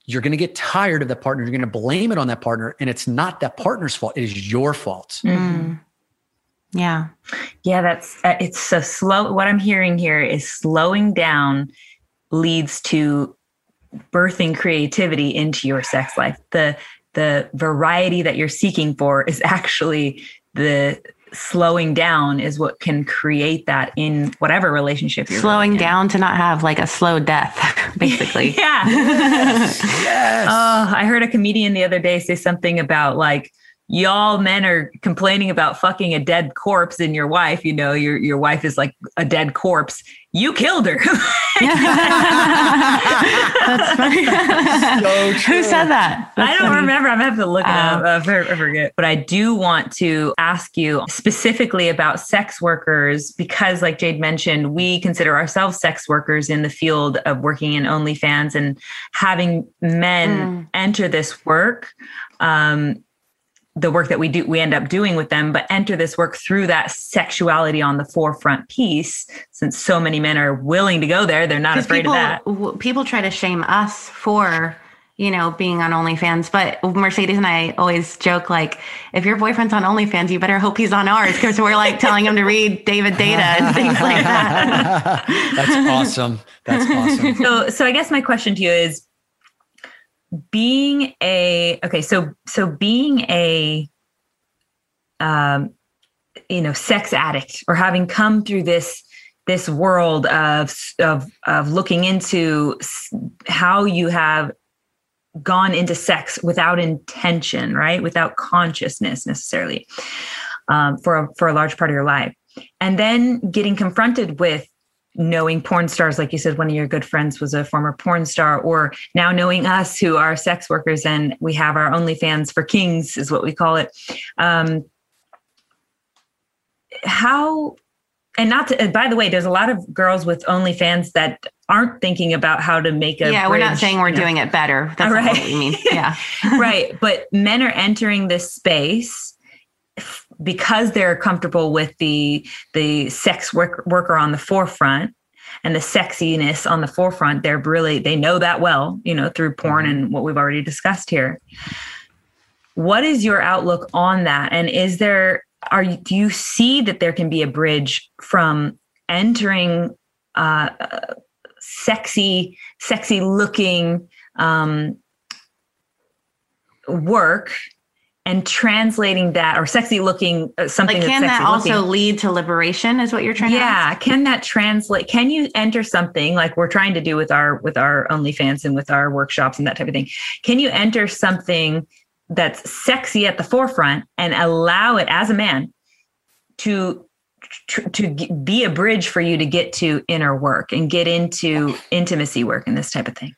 D: you're going to get tired of that partner. You're going to blame it on that partner, and it's not that partner's fault. It is your fault.
B: Mhm.
C: Mm. Yeah.
B: Yeah, that's uh, it's so slow. What I'm hearing here is slowing down leads to birthing creativity into your sex life. The the variety that you're seeking for is actually the slowing down is what can create that in whatever relationship you're
C: Slowing
B: really in.
C: down to not have like a slow death, basically.
B: yeah.
D: Yes.
B: Oh, I heard a comedian the other day say something about like y'all men are complaining about fucking a dead corpse in your wife. You know, your your wife is like a dead corpse. You killed her.
C: That's funny.
D: So true.
C: Who said that?
B: I don't
C: funny.
B: remember. I'm gonna have to look it up.
C: Um,
B: I I forget. But I do want to ask you specifically about sex workers because, like Jade mentioned, we consider ourselves sex workers in the field of working in OnlyFans and having men
C: Mm.
B: enter this work. Um, the work that we do, we end up doing with them, but enter this work through that sexuality on the forefront piece. Since so many men are willing to go there, they're not afraid
C: people,
B: of that.
C: w- people try to shame us for, you know, being on OnlyFans. But Mercedes and I always joke like, if your boyfriend's on OnlyFans, you better hope he's on ours because we're like telling him to read David Deida and things like that.
D: That's awesome. That's awesome.
B: so so i guess my question to you is being a okay so so being a um you know sex addict or having come through this this world of of of looking into how you have gone into sex without intention, right? Without consciousness necessarily, um, for a, for a large part of your life, and then getting confronted with knowing porn stars, like you said, one of your good friends was a former porn star, or now knowing us who are sex workers and we have our OnlyFans for kings, is what we call it. Um, how and not to, by the way, there's a lot of girls with OnlyFans that aren't thinking about how to make a.
C: Yeah,
B: bridge,
C: we're not saying we're
B: you know.
C: doing it better. That's right. what we mean. Yeah.
B: right. But men are entering this space because they're comfortable with the the sex work, worker on the forefront and the sexiness on the forefront. They're really they know that well, you know, through porn and what we've already discussed here. What is your outlook on that? And is there are you, do you see that there can be a bridge from entering uh, sexy, sexy looking um, work and translating that or sexy looking uh, something
C: like can
B: that
C: also
B: looking.
C: lead to liberation is what you're trying
B: yeah
C: to ask?
B: can that translate can you enter something like we're trying to do with our with our onlyfans and with our workshops and that type of thing can you enter something that's sexy at the forefront and allow it as a man to to be a bridge for you to get to inner work and get into intimacy work and this type of thing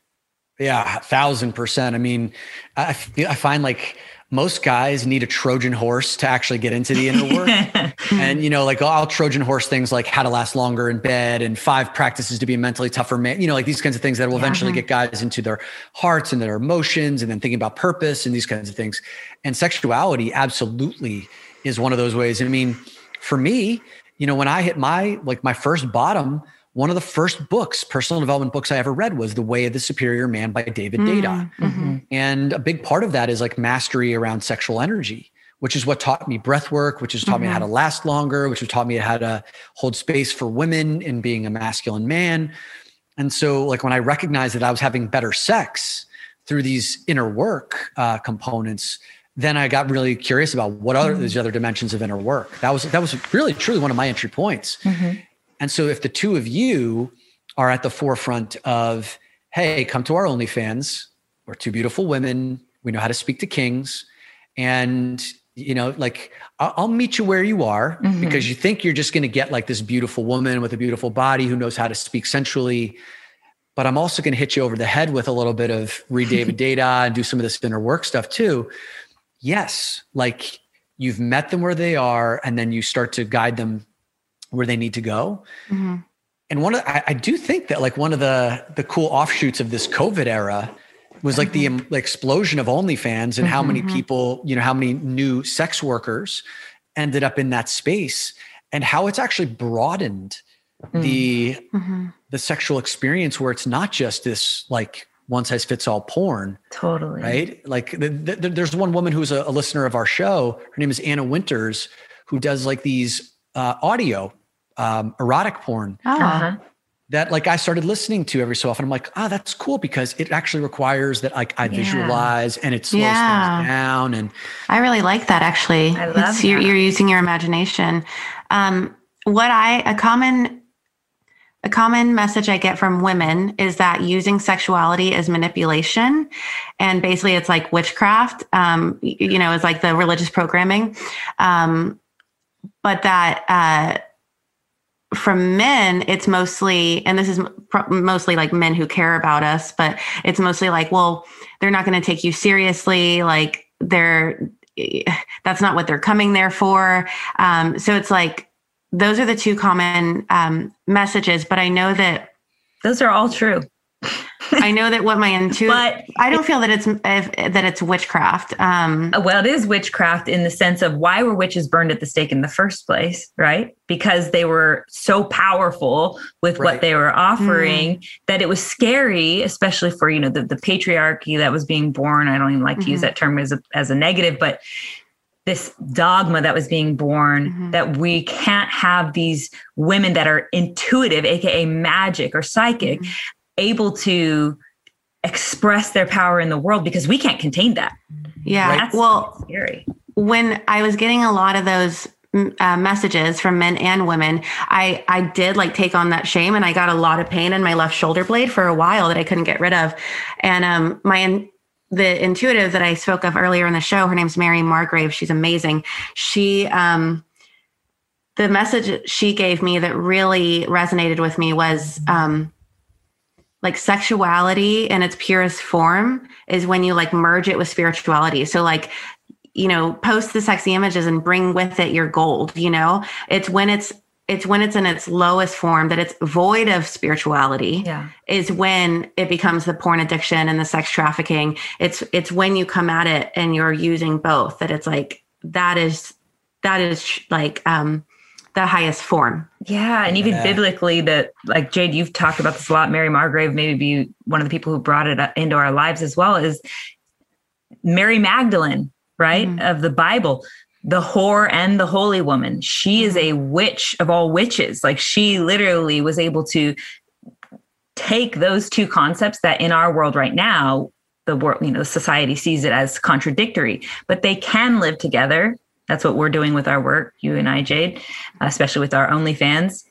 D: yeah thousand percent i mean i, I find like most guys need a Trojan horse to actually get into the inner work. and, you know, like I'll Trojan horse things like how to last longer in bed and five practices to be a mentally tougher man, you know, like these kinds of things that will eventually uh-huh. get guys into their hearts and their emotions and then thinking about purpose and these kinds of things. And sexuality absolutely is one of those ways. I mean, for me, you know, when I hit my, like my first bottom, one of the first books, personal development books I ever read was The Way of the Superior Man by David mm, Deida. Mm-hmm. And a big part of that is like mastery around sexual energy, which is what taught me breath work, which has taught mm-hmm. me how to mm-hmm. last longer, which has taught me how to hold space for women in being a masculine man. And so, like, when I recognized that I was having better sex through these inner work uh, components, then I got really curious about what other mm-hmm. these other dimensions of inner work. That was that was really truly one of my entry points. Mm-hmm. And so if the two of you are at the forefront of, hey, come to our OnlyFans, we're two beautiful women, we know how to speak to kings, and you know, like I'll meet you where you are mm-hmm. because you think you're just going to get like this beautiful woman with a beautiful body who knows how to speak sensually. But I'm also going to hit you over the head with a little bit of read David Deida and do some of this inner work stuff too. Yes, like you've met them where they are, and then you start to guide them where they need to go. Mm-hmm. And one of I, I, do think that like one of the the cool offshoots of this COVID era was like mm-hmm. the explosion of OnlyFans and mm-hmm. how many mm-hmm. people, you know, how many new sex workers ended up in that space and how it's actually broadened mm. the mm-hmm. the sexual experience where it's not just this like one size fits all porn.
B: Totally.
D: Right. Like the, the, there's one woman who's a, a listener of our show. Her name is Anna Winters, who does like these uh, audio um, erotic porn
C: oh. uh-huh.
D: that like I started listening to every so often. I'm like, oh, that's cool because it actually requires that like I yeah. visualize and it slows yeah. things down. And
C: I really like that actually. I love you're, you're, using your imagination. Um, what I a common a common message I get from women is that using sexuality is manipulation, and basically it's like witchcraft. Um, you know, it's like the religious programming. Um, but that uh, from men, it's mostly, and this is mostly like men who care about us, but it's mostly like, well, they're not going to take you seriously. Like they're, that's not what they're coming there for. Um, so it's like, those are the two common um, messages, but I know that
B: those are all true.
C: I know that what my intuition, but I don't feel that it's if, that it's witchcraft. Um,
B: well, it is witchcraft in the sense of why were witches burned at the stake in the first place, right? Because they were so powerful with right. what they were offering mm. that it was scary, especially for you know the, the patriarchy that was being born. I don't even like mm-hmm. to use mm-hmm. that term as a, as a negative, but this dogma that was being born mm-hmm. that we can't have these women that are intuitive aka magic or psychic mm-hmm able to express their power in the world because we can't contain that.
C: Yeah. That's well, scary. When I was getting a lot of those uh, messages from men and women, I I did like take on that shame, and I got a lot of pain in my left shoulder blade for a while that I couldn't get rid of, and um my the intuitive that I spoke of earlier in the show, her name's Mary Margrave. She's amazing. She um the message she gave me that really resonated with me was um like sexuality in its purest form is when you like merge it with spirituality. So like you know, post the sexy images and bring with it your gold, you know? It's when it's it's when it's in its lowest form that it's void of spirituality
B: Yeah.
C: is when it becomes the porn addiction and the sex trafficking it's it's when you come at it and you're using both that it's like that is that is like um the highest form
B: Yeah, and even
D: Yeah.
B: biblically, that like Jade, you've talked about this a lot. Mary Margrave, maybe be one of the people who brought it into our lives as well, is Mary Magdalene, right,
C: Mhm.
B: of the Bible, the whore and the holy woman. She is a witch of all witches. Like she literally was able to take those two concepts that in our world right now, the world, you know, society sees it as contradictory, but they can live together. That's what we're doing with our work, you and I, Jade, especially with our OnlyFans,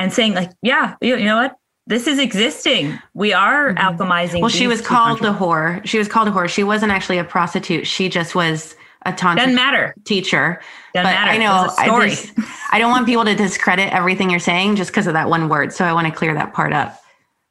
B: and saying like, yeah, you, you know what, this is existing. We are
C: Mhm.
B: alchemizing.
C: well she was called a whore she was called a whore she wasn't actually a prostitute she just was a tantra
B: Doesn't matter.
C: teacher
B: Doesn't
C: but
B: matter.
C: I know I, just- I don't want people to discredit everything you're saying just because of that one word. So I want to clear that part up.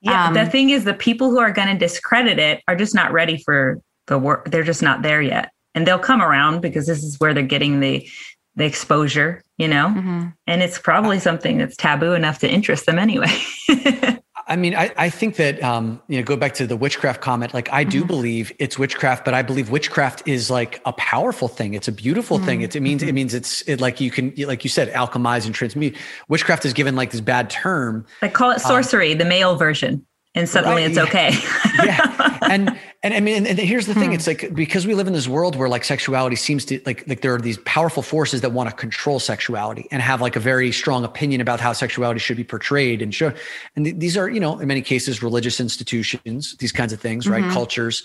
B: Yeah,
C: Um,
B: the thing is, the people who are going to discredit it are just not ready for the work. They're just not there yet, and they'll come around because this is where they're getting the the exposure, you know.
C: Mhm.
B: And it's probably something that's taboo enough to interest them anyway.
D: I mean, I, I think that um, you know, go back to the witchcraft comment. Like, I do
C: Mhm.
D: believe it's witchcraft, but I believe witchcraft is like a powerful thing. It's a beautiful thing.
C: Mhm.
D: It's, it means it means it's it, like you can, like you said, alchemize and transmute. Witchcraft is given like this bad term,
B: like call it sorcery, the male version, and suddenly
D: Right,
B: it's okay.
D: yeah and and i mean and here's the thing
C: Hmm.
D: it's like because we live in this world where like sexuality seems to like like there are these powerful forces that want to control sexuality and have like a very strong opinion about how sexuality should be portrayed and show and th- these are you know in many cases religious institutions these kinds of things right
C: Mhm.
D: cultures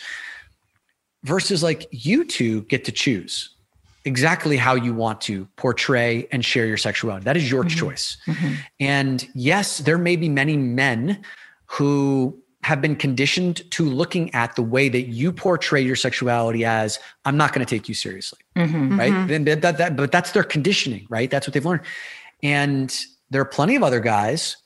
D: versus like you two get to choose exactly how you want to portray and share your sexuality that is your
C: Mhm.
D: choice
B: Mhm.
D: and yes, there may be many men who have been conditioned to looking at the way that you portray your sexuality as I'm not going to take you seriously,
B: Mhm.
D: right?
C: Mhm.
D: Then that, that, that, but that's their conditioning, right? That's what they've learned. And there are plenty of other guys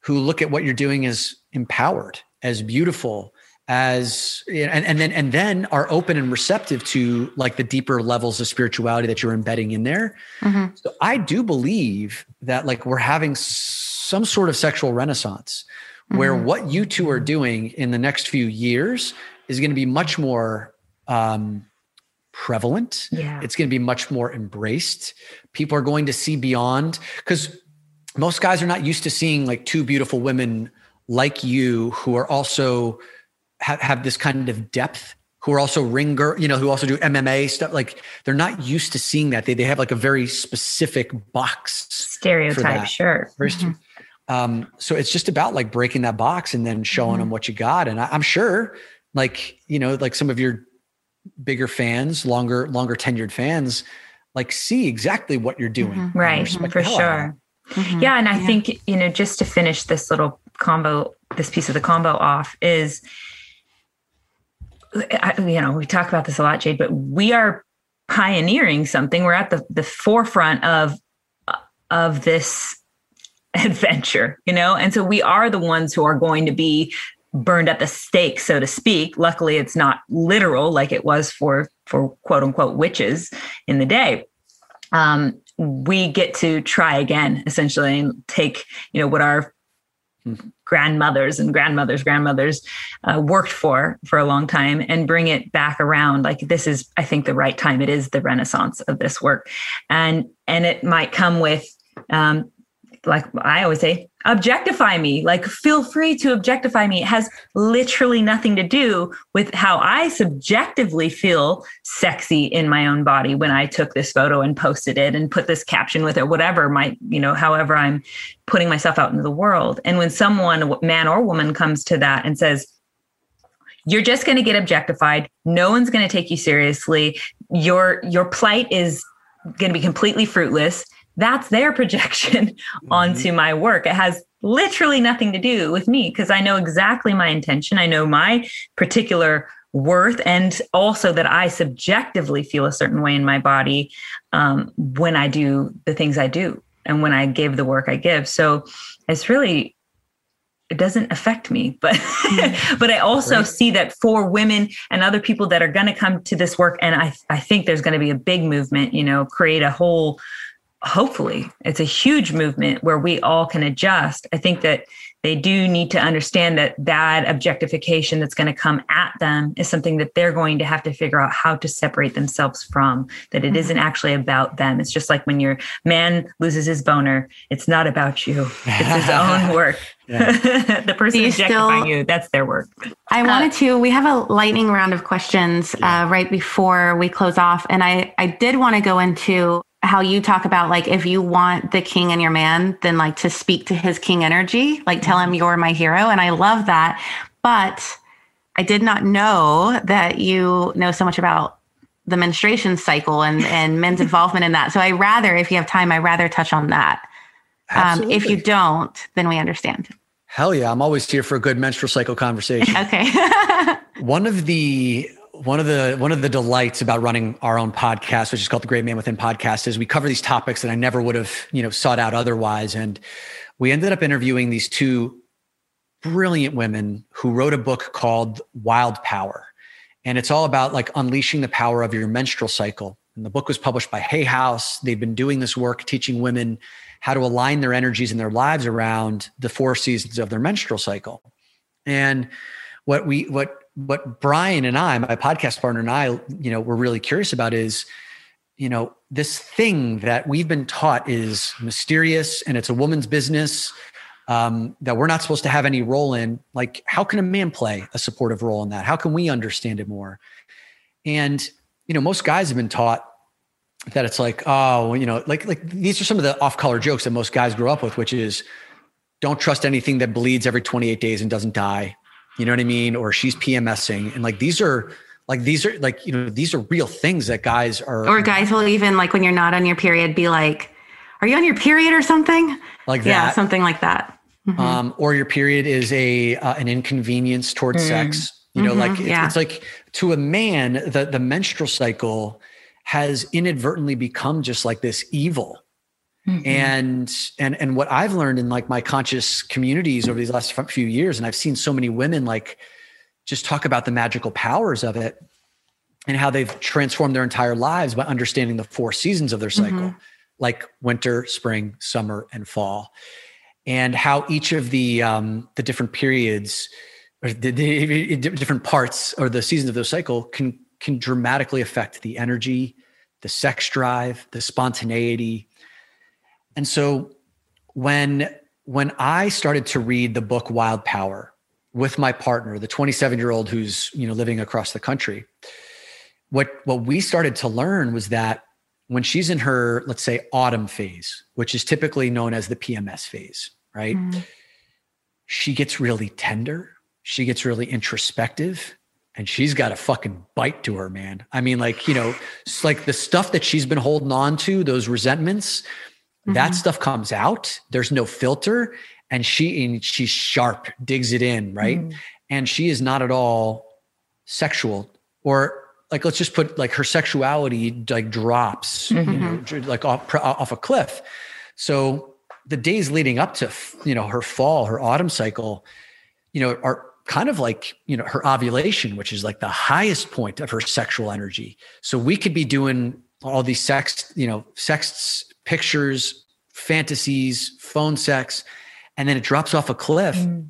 D: who look at what you're doing as empowered, as beautiful, as and, and then and then are open and receptive to like the deeper levels of spirituality that you're embedding in there.
C: Mhm.
D: So I do believe that like we're having some sort of sexual renaissance where
C: Mhm.
D: what you two are doing in the next few years is going to be much more um, prevalent.
B: Yeah.
D: It's going to be much more embraced. People are going to see beyond because most guys are not used to seeing like two beautiful women like you who are also have, have this kind of depth who are also ringer, you know, who also do MMA stuff. Like they're not used to seeing that. They, they have like a very specific box.
B: Stereotype, sure.
D: Very st- Um, so it's just about like breaking that box and then showing them what you got. And I, I'm sure like, you know, like some of your bigger fans, longer, longer tenured fans, like see exactly what you're doing.
C: Mhm.
D: and
B: Right,
D: respect
B: for
D: the hell out of
B: sure.
C: Mhm.
B: Yeah, and I
C: Yeah.
B: think you know, just to finish this little combo, this piece of the combo off is, I, you know, we talk about this a lot, Jade, but we are pioneering something. We're at the the forefront of of this adventure, you know, and so we are the ones who are going to be burned at the stake, so to speak. Luckily, it's not literal like it was for for quote unquote witches in the day. Um, we get to try again, essentially, and take you know what our grandmothers and grandmothers grandmothers uh, worked for for a long time and bring it back around like this is i think the right time it is the renaissance of this work and and it might come with um like i always say objectify me. Like feel free to objectify me. It has literally nothing to do with how i subjectively feel sexy in my own body when i took this photo and posted it and put this caption with it whatever my you know however i'm putting myself out into the world. And when someone man or woman comes to that and says you're just going to get objectified. No one's going to take you seriously. Your your plight is going to be completely fruitless that's their projection mm-hmm. onto my work. It has literally nothing to do with me because I know exactly my intention. I know my particular worth and also that I subjectively feel a certain way in my body um, when I do the things I do and when I give the work I give. So it's really it doesn't affect me but mm-hmm. but i also right. see that for women and other people that are going to come to this work and i i think there's going to be a big movement you know create a whole hopefully it's a huge movement where we all can adjust. I think that they do need to understand that that objectification that's going to come at them is something that they're going to have to figure out how to separate themselves from that it isn't mm-hmm. actually about them. It's just like when your man loses his boner it's not about you. It's his own work. The person you objectifying still, you that's their work.
C: I uh, wanted to we have a lightning round of questions uh, right before we close off and i i did want to go into how you talk about like if you want the king and your man, then like to speak to his king energy, like tell him mm-hmm. you're my hero. And I love that. But I did not know that you know so much about the menstruation cycle and, and men's involvement in that. So I rather, if you have time, I rather touch on that. Um, if you don't, then we understand.
D: Hell yeah. I'm always here for a good menstrual cycle conversation.
C: okay.
D: One of the one of the one of the delights about running our own podcast, which is called the Great Man Within Podcast, is we cover these topics that I never would have you know sought out otherwise. And we ended up interviewing these two brilliant women who wrote a book called Wild Power, and it's all about like unleashing the power of your menstrual cycle. And the book was published by Hay House. They've been doing this work teaching women how to align their energies and their lives around the four seasons of their menstrual cycle. And what we what what Brian and I, my podcast partner and I, you know, we're really curious about is, you know, this thing that we've been taught is mysterious and it's a woman's business um, that we're not supposed to have any role in. Like, how can a man play a supportive role in that? How can we understand it more? And you know, most guys have been taught that it's like, oh, you know, like like these are some of the off-color jokes that most guys grew up with, which is, don't trust anything that bleeds every 28 days and doesn't die you know what I mean? Or she's PMSing. And like these are like these are like, you know, these are real things that guys are
C: Or guys will even like when you're not on your period be like, Are you on your period or something?
D: Like that.
C: Yeah, something like that.
D: Mm-hmm. Um, or your period is a uh, an inconvenience towards mm. sex. You know, mm-hmm. like it's, yeah. it's like to a man, the the menstrual cycle has inadvertently become just like this evil Mm-hmm. And and and what I've learned in like my conscious communities over these last few years, and I've seen so many women like just talk about the magical powers of it and how they've transformed their entire lives by understanding the four seasons of their cycle, mm-hmm. like winter, spring, summer, and fall, and how each of the um, the different periods or the, the different parts or the seasons of their cycle can can dramatically affect the energy, the sex drive, the spontaneity, and so when when I started to read the book Wild Power with my partner, the 27 year old who's you know living across the country, what what we started to learn was that when she's in her let's say autumn phase, which is typically known as the PMS phase, right? Mm. She gets really tender. She gets really introspective and she's got a fucking bite to her, man. I mean, like, you know, it's like the stuff that she's been holding on to, those resentments, Mm-hmm. That stuff comes out. There's no filter, and she and she's sharp, digs it in, right? Mm-hmm. And she is not at all sexual or like let's just put like her sexuality like drops mm-hmm. you know, like off, off a cliff so the days leading up to you know her fall her autumn cycle you know are kind of like you know her ovulation which is like the highest point of her sexual energy so we could be doing all these sex you know sex pictures, fantasies, phone sex, and then it drops off a cliff. Mm.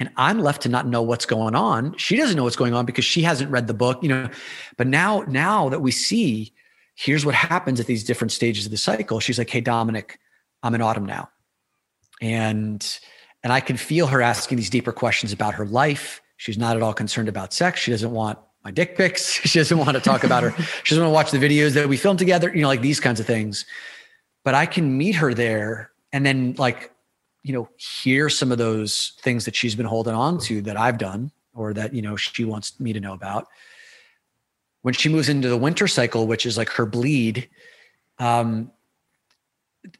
D: And I'm left to not know what's going on. She doesn't know what's going on because she hasn't read the book, you know. But now, now that we see, here's what happens at these different stages of the cycle. She's like, "Hey, Dominick, I'm in autumn now," and and I can feel her asking these deeper questions about her life. She's not at all concerned about sex. She doesn't want my dick pics. She doesn't want to talk about her. She doesn't want to watch the videos that we filmed together. You know, like these kinds of things but I can meet her there and then like, you know, hear some of those things that she's been holding on to that I've done or that, you know, she wants me to know about. When she moves into the winter cycle, which is like her bleed, um,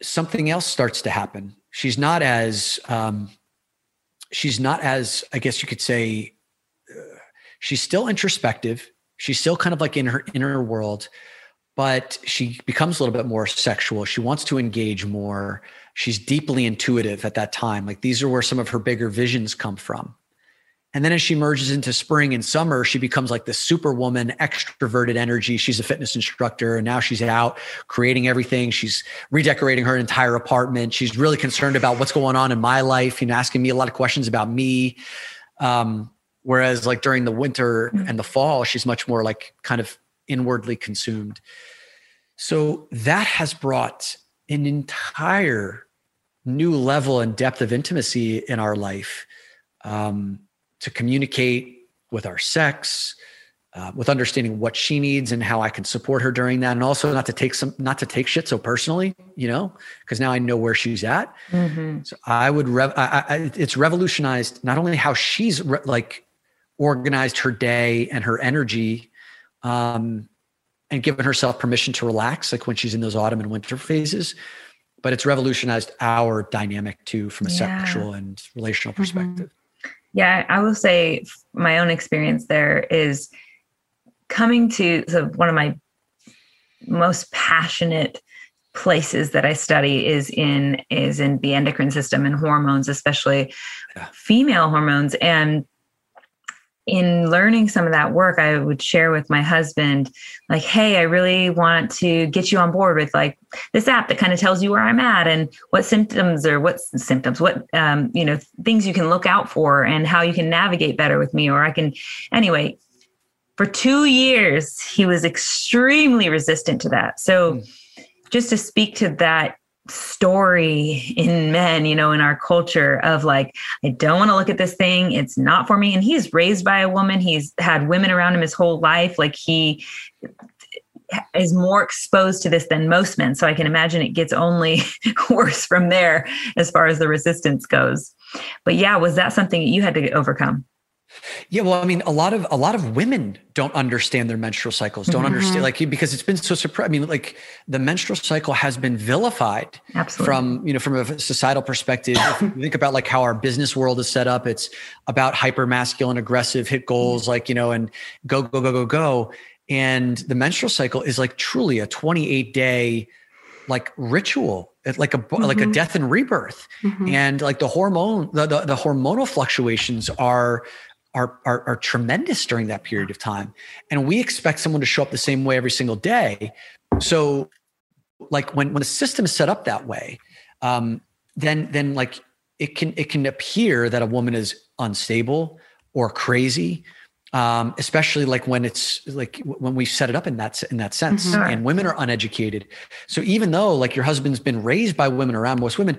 D: something else starts to happen. She's not as um, she's not as I guess you could say uh, she's still introspective. She's still kind of like in her inner world, but she becomes a little bit more sexual. She wants to engage more. She's deeply intuitive at that time. Like these are where some of her bigger visions come from. And then as she merges into spring and summer, she becomes like this superwoman, extroverted energy. She's a fitness instructor and now she's out creating everything. She's redecorating her entire apartment. She's really concerned about what's going on in my life, you know, asking me a lot of questions about me. Um, whereas like during the winter and the fall, she's much more like kind of inwardly consumed. So that has brought an entire new level and depth of intimacy in our life. Um, to communicate with our sex, uh, with understanding what she needs and how I can support her during that, and also not to take some not to take shit so personally, you know, because now I know where she's at. Mm-hmm. So I would, rev- I, I, it's revolutionized not only how she's re- like organized her day and her energy, um, and given herself permission to relax, like when she's in those autumn and winter phases, but it's revolutionized our dynamic too from a yeah. sexual and relational mm-hmm. perspective. Mm-hmm.
B: Yeah, I will say my own experience there is coming to so one of my most passionate places that I study is in is in the endocrine system and hormones, especially yeah. female hormones. And in learning some of that work, I would share with my husband, like, hey, I really want to get you on board with like this app that kind of tells you where I'm at and what symptoms or what symptoms, what, um, you know, things you can look out for and how you can navigate better with me. Or I can, anyway, for two years, he was extremely resistant to that. So, mm. just to speak to that story in men, you know, in our culture of like, I don't want to look at this thing. It's not for me. And he's raised by a woman. He's had women around him his whole life. Like he is more exposed to this than most men. So I can imagine it gets only worse from there as far as the resistance goes. But yeah, was that something that you had to overcome?
D: Yeah, well, I mean, a lot of a lot of women don't understand their menstrual cycles. Don't mm-hmm. understand like because it's been so suppressed. I mean, like the menstrual cycle has been vilified Absolutely. from you know from a societal perspective. if you think about like how our business world is set up, it's about hyper masculine, aggressive, hit goals, like you know, and go go go go go. And the menstrual cycle is like truly a 28 day like ritual like a mm-hmm. like a death and rebirth mm-hmm. and like the hormone the, the, the hormonal fluctuations are are, are, are tremendous during that period of time. And we expect someone to show up the same way every single day. So like when, when the system is set up that way, um, then, then like it can, it can appear that a woman is unstable or crazy. Um, especially like when it's like when we set it up in that in that sense, mm-hmm. and women are uneducated. So even though like your husband's been raised by women around most women,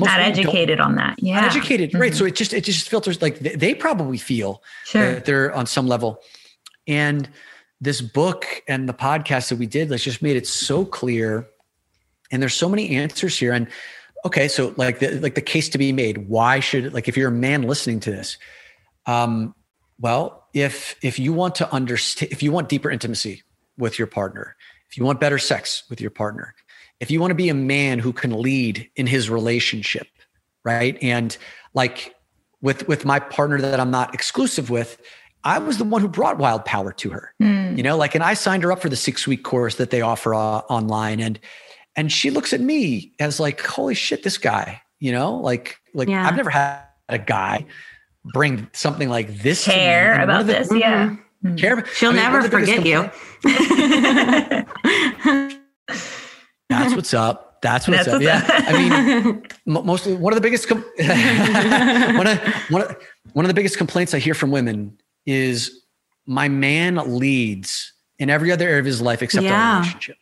B: not educated on that. Yeah.
D: educated. Mm-hmm. Right. So it just, it just filters like they, they probably feel sure. that they're on some level. And this book and the podcast that we did, like just made it so clear. And there's so many answers here. And okay, so like the, like the case to be made, why should, like, if you're a man listening to this, um, well, if, if you want to understand, if you want deeper intimacy with your partner, if you want better sex with your partner, if you want to be a man who can lead in his relationship, right? And like with with my partner that I'm not exclusive with, I was the one who brought wild power to her. Mm. You know, like and I signed her up for the 6-week course that they offer uh, online and and she looks at me as like holy shit this guy, you know? Like like yeah. I've never had a guy bring something like this
B: care about the, this, yeah.
C: Mm-hmm. Care She'll I mean, never forget you.
D: That's what's up. That's what's That's up. What's yeah. Up. I mean, mostly one of the biggest, com- one, of, one, of, one of the biggest complaints I hear from women is my man leads in every other area of his life except yeah. our relationship.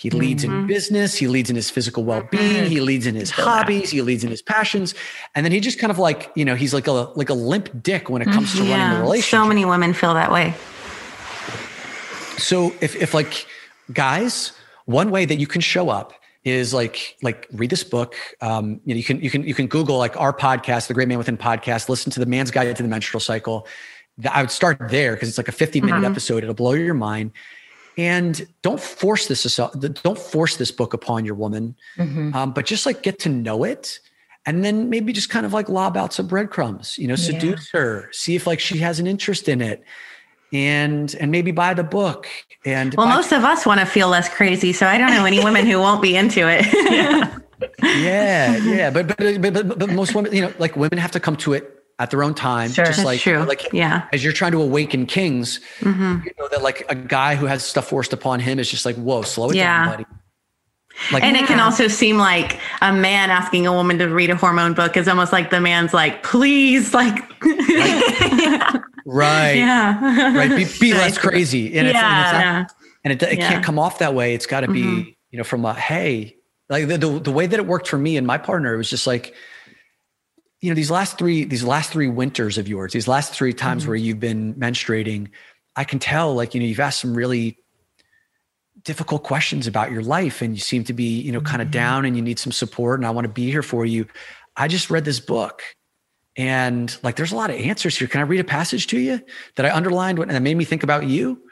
D: He leads mm-hmm. in business. He leads in his physical well-being. He leads in his hobbies. He leads in his passions. And then he just kind of like, you know, he's like a like a limp dick when it comes to yeah. running the relationship.
C: So many women feel that way.
D: So if if like guys, one way that you can show up is like like read this book um, you know you can you can you can google like our podcast the great man within podcast listen to the man's guide to the menstrual cycle i would start there because it's like a 50 minute mm-hmm. episode it'll blow your mind and don't force this don't force this book upon your woman mm-hmm. um, but just like get to know it and then maybe just kind of like lob out some breadcrumbs you know seduce yeah. her see if like she has an interest in it and and maybe buy the book and
C: well most of us want to feel less crazy so i don't know any women who won't be into it
D: yeah yeah yeah but, but but but most women you know like women have to come to it at their own time.
C: Sure, just
D: like,
C: true.
D: like
C: yeah.
D: as you're trying to awaken kings, mm-hmm. you know, that like a guy who has stuff forced upon him is just like, whoa, slow it yeah. down, buddy.
C: Like, and it can also seem like a man asking a woman to read a hormone book is almost like the man's like, please, like,
D: right, right,
C: yeah,
D: right, be, be less crazy, and, yeah. it's, and, it's not, yeah. and it, it yeah. can't come off that way. It's got to be, mm-hmm. you know, from a hey, like the, the the way that it worked for me and my partner, it was just like, you know these last three these last three winters of yours these last three times mm-hmm. where you've been menstruating i can tell like you know you've asked some really difficult questions about your life and you seem to be you know kind of mm-hmm. down and you need some support and i want to be here for you i just read this book and like there's a lot of answers here. Can i read a passage to you that i underlined and that made me think about you?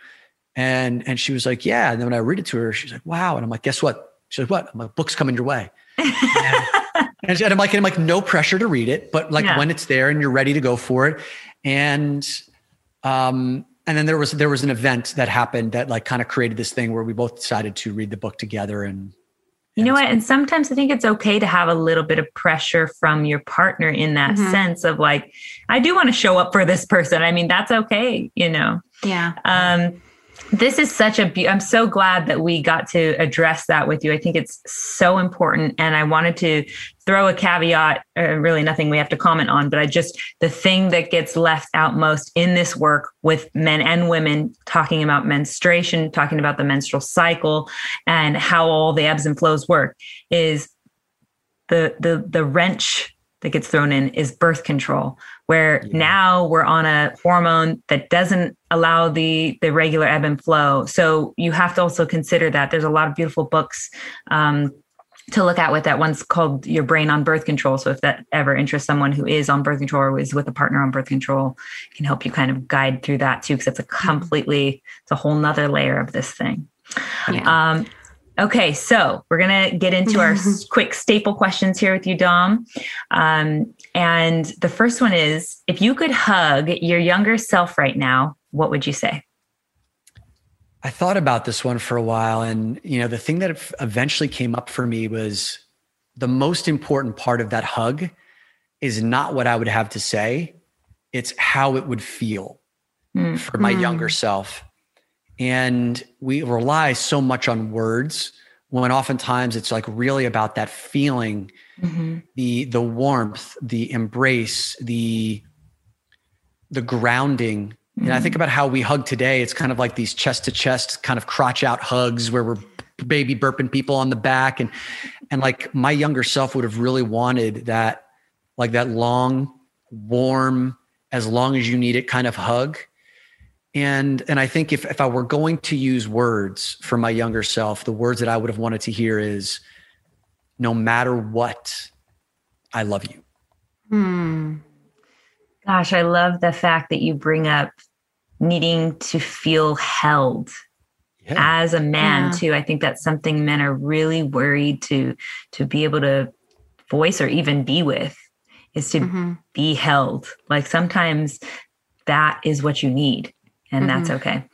D: And and she was like yeah. And then when i read it to her she's like wow. And i'm like guess what? She's like what? My book's coming your way. And I'm like, and I'm like, no pressure to read it, but like yeah. when it's there and you're ready to go for it. And um, and then there was there was an event that happened that like kind of created this thing where we both decided to read the book together and
B: you know what? And sometimes i think it's okay to have a little bit of pressure from your partner in that mm-hmm. sense of like i do want to show up for this person. I mean that's okay you know?
C: Yeah.
B: Um this is such a be- i'm so glad that we got to address that with you. I think it's so important and i wanted to throw a caveat uh, really nothing we have to comment on but i just the thing that gets left out most in this work with men and women talking about menstruation talking about the menstrual cycle and how all the ebbs and flows work is the the the wrench that gets thrown in is birth control where yeah. now we're on a hormone that doesn't allow the the regular ebb and flow so you have to also consider that there's a lot of beautiful books um, to look at with that one's called your brain on birth control so if that ever interests someone who is on birth control or is with a partner on birth control can help you kind of guide through that too because it's a mm-hmm. completely it's a whole nother layer of this thing yeah. um, Okay, so we're going to get into our quick staple questions here with you, Dom. Um, and the first one is if you could hug your younger self right now, what would you say?
D: I thought about this one for a while. And, you know, the thing that eventually came up for me was the most important part of that hug is not what I would have to say, it's how it would feel mm. for my mm. younger self. And we rely so much on words when oftentimes it's like really about that feeling, mm-hmm. the the warmth, the embrace, the the grounding. Mm-hmm. And I think mm-hmm. about how we hug today. It's kind of like these chest to chest kind of crotch out hugs where we're baby burping people on the back and and like my younger self would have really wanted that like that long warm as long as you need it kind of hug and and i think if if i were going to use words for my younger self the words that i would have wanted to hear is no matter what i love you
B: hmm gosh i love the fact that you bring up needing to feel held yeah. as a man yeah. too i think that's something men are really worried to to be able to voice or even be with is to mm-hmm. be held like sometimes that is what you need and mm-hmm. that's okay.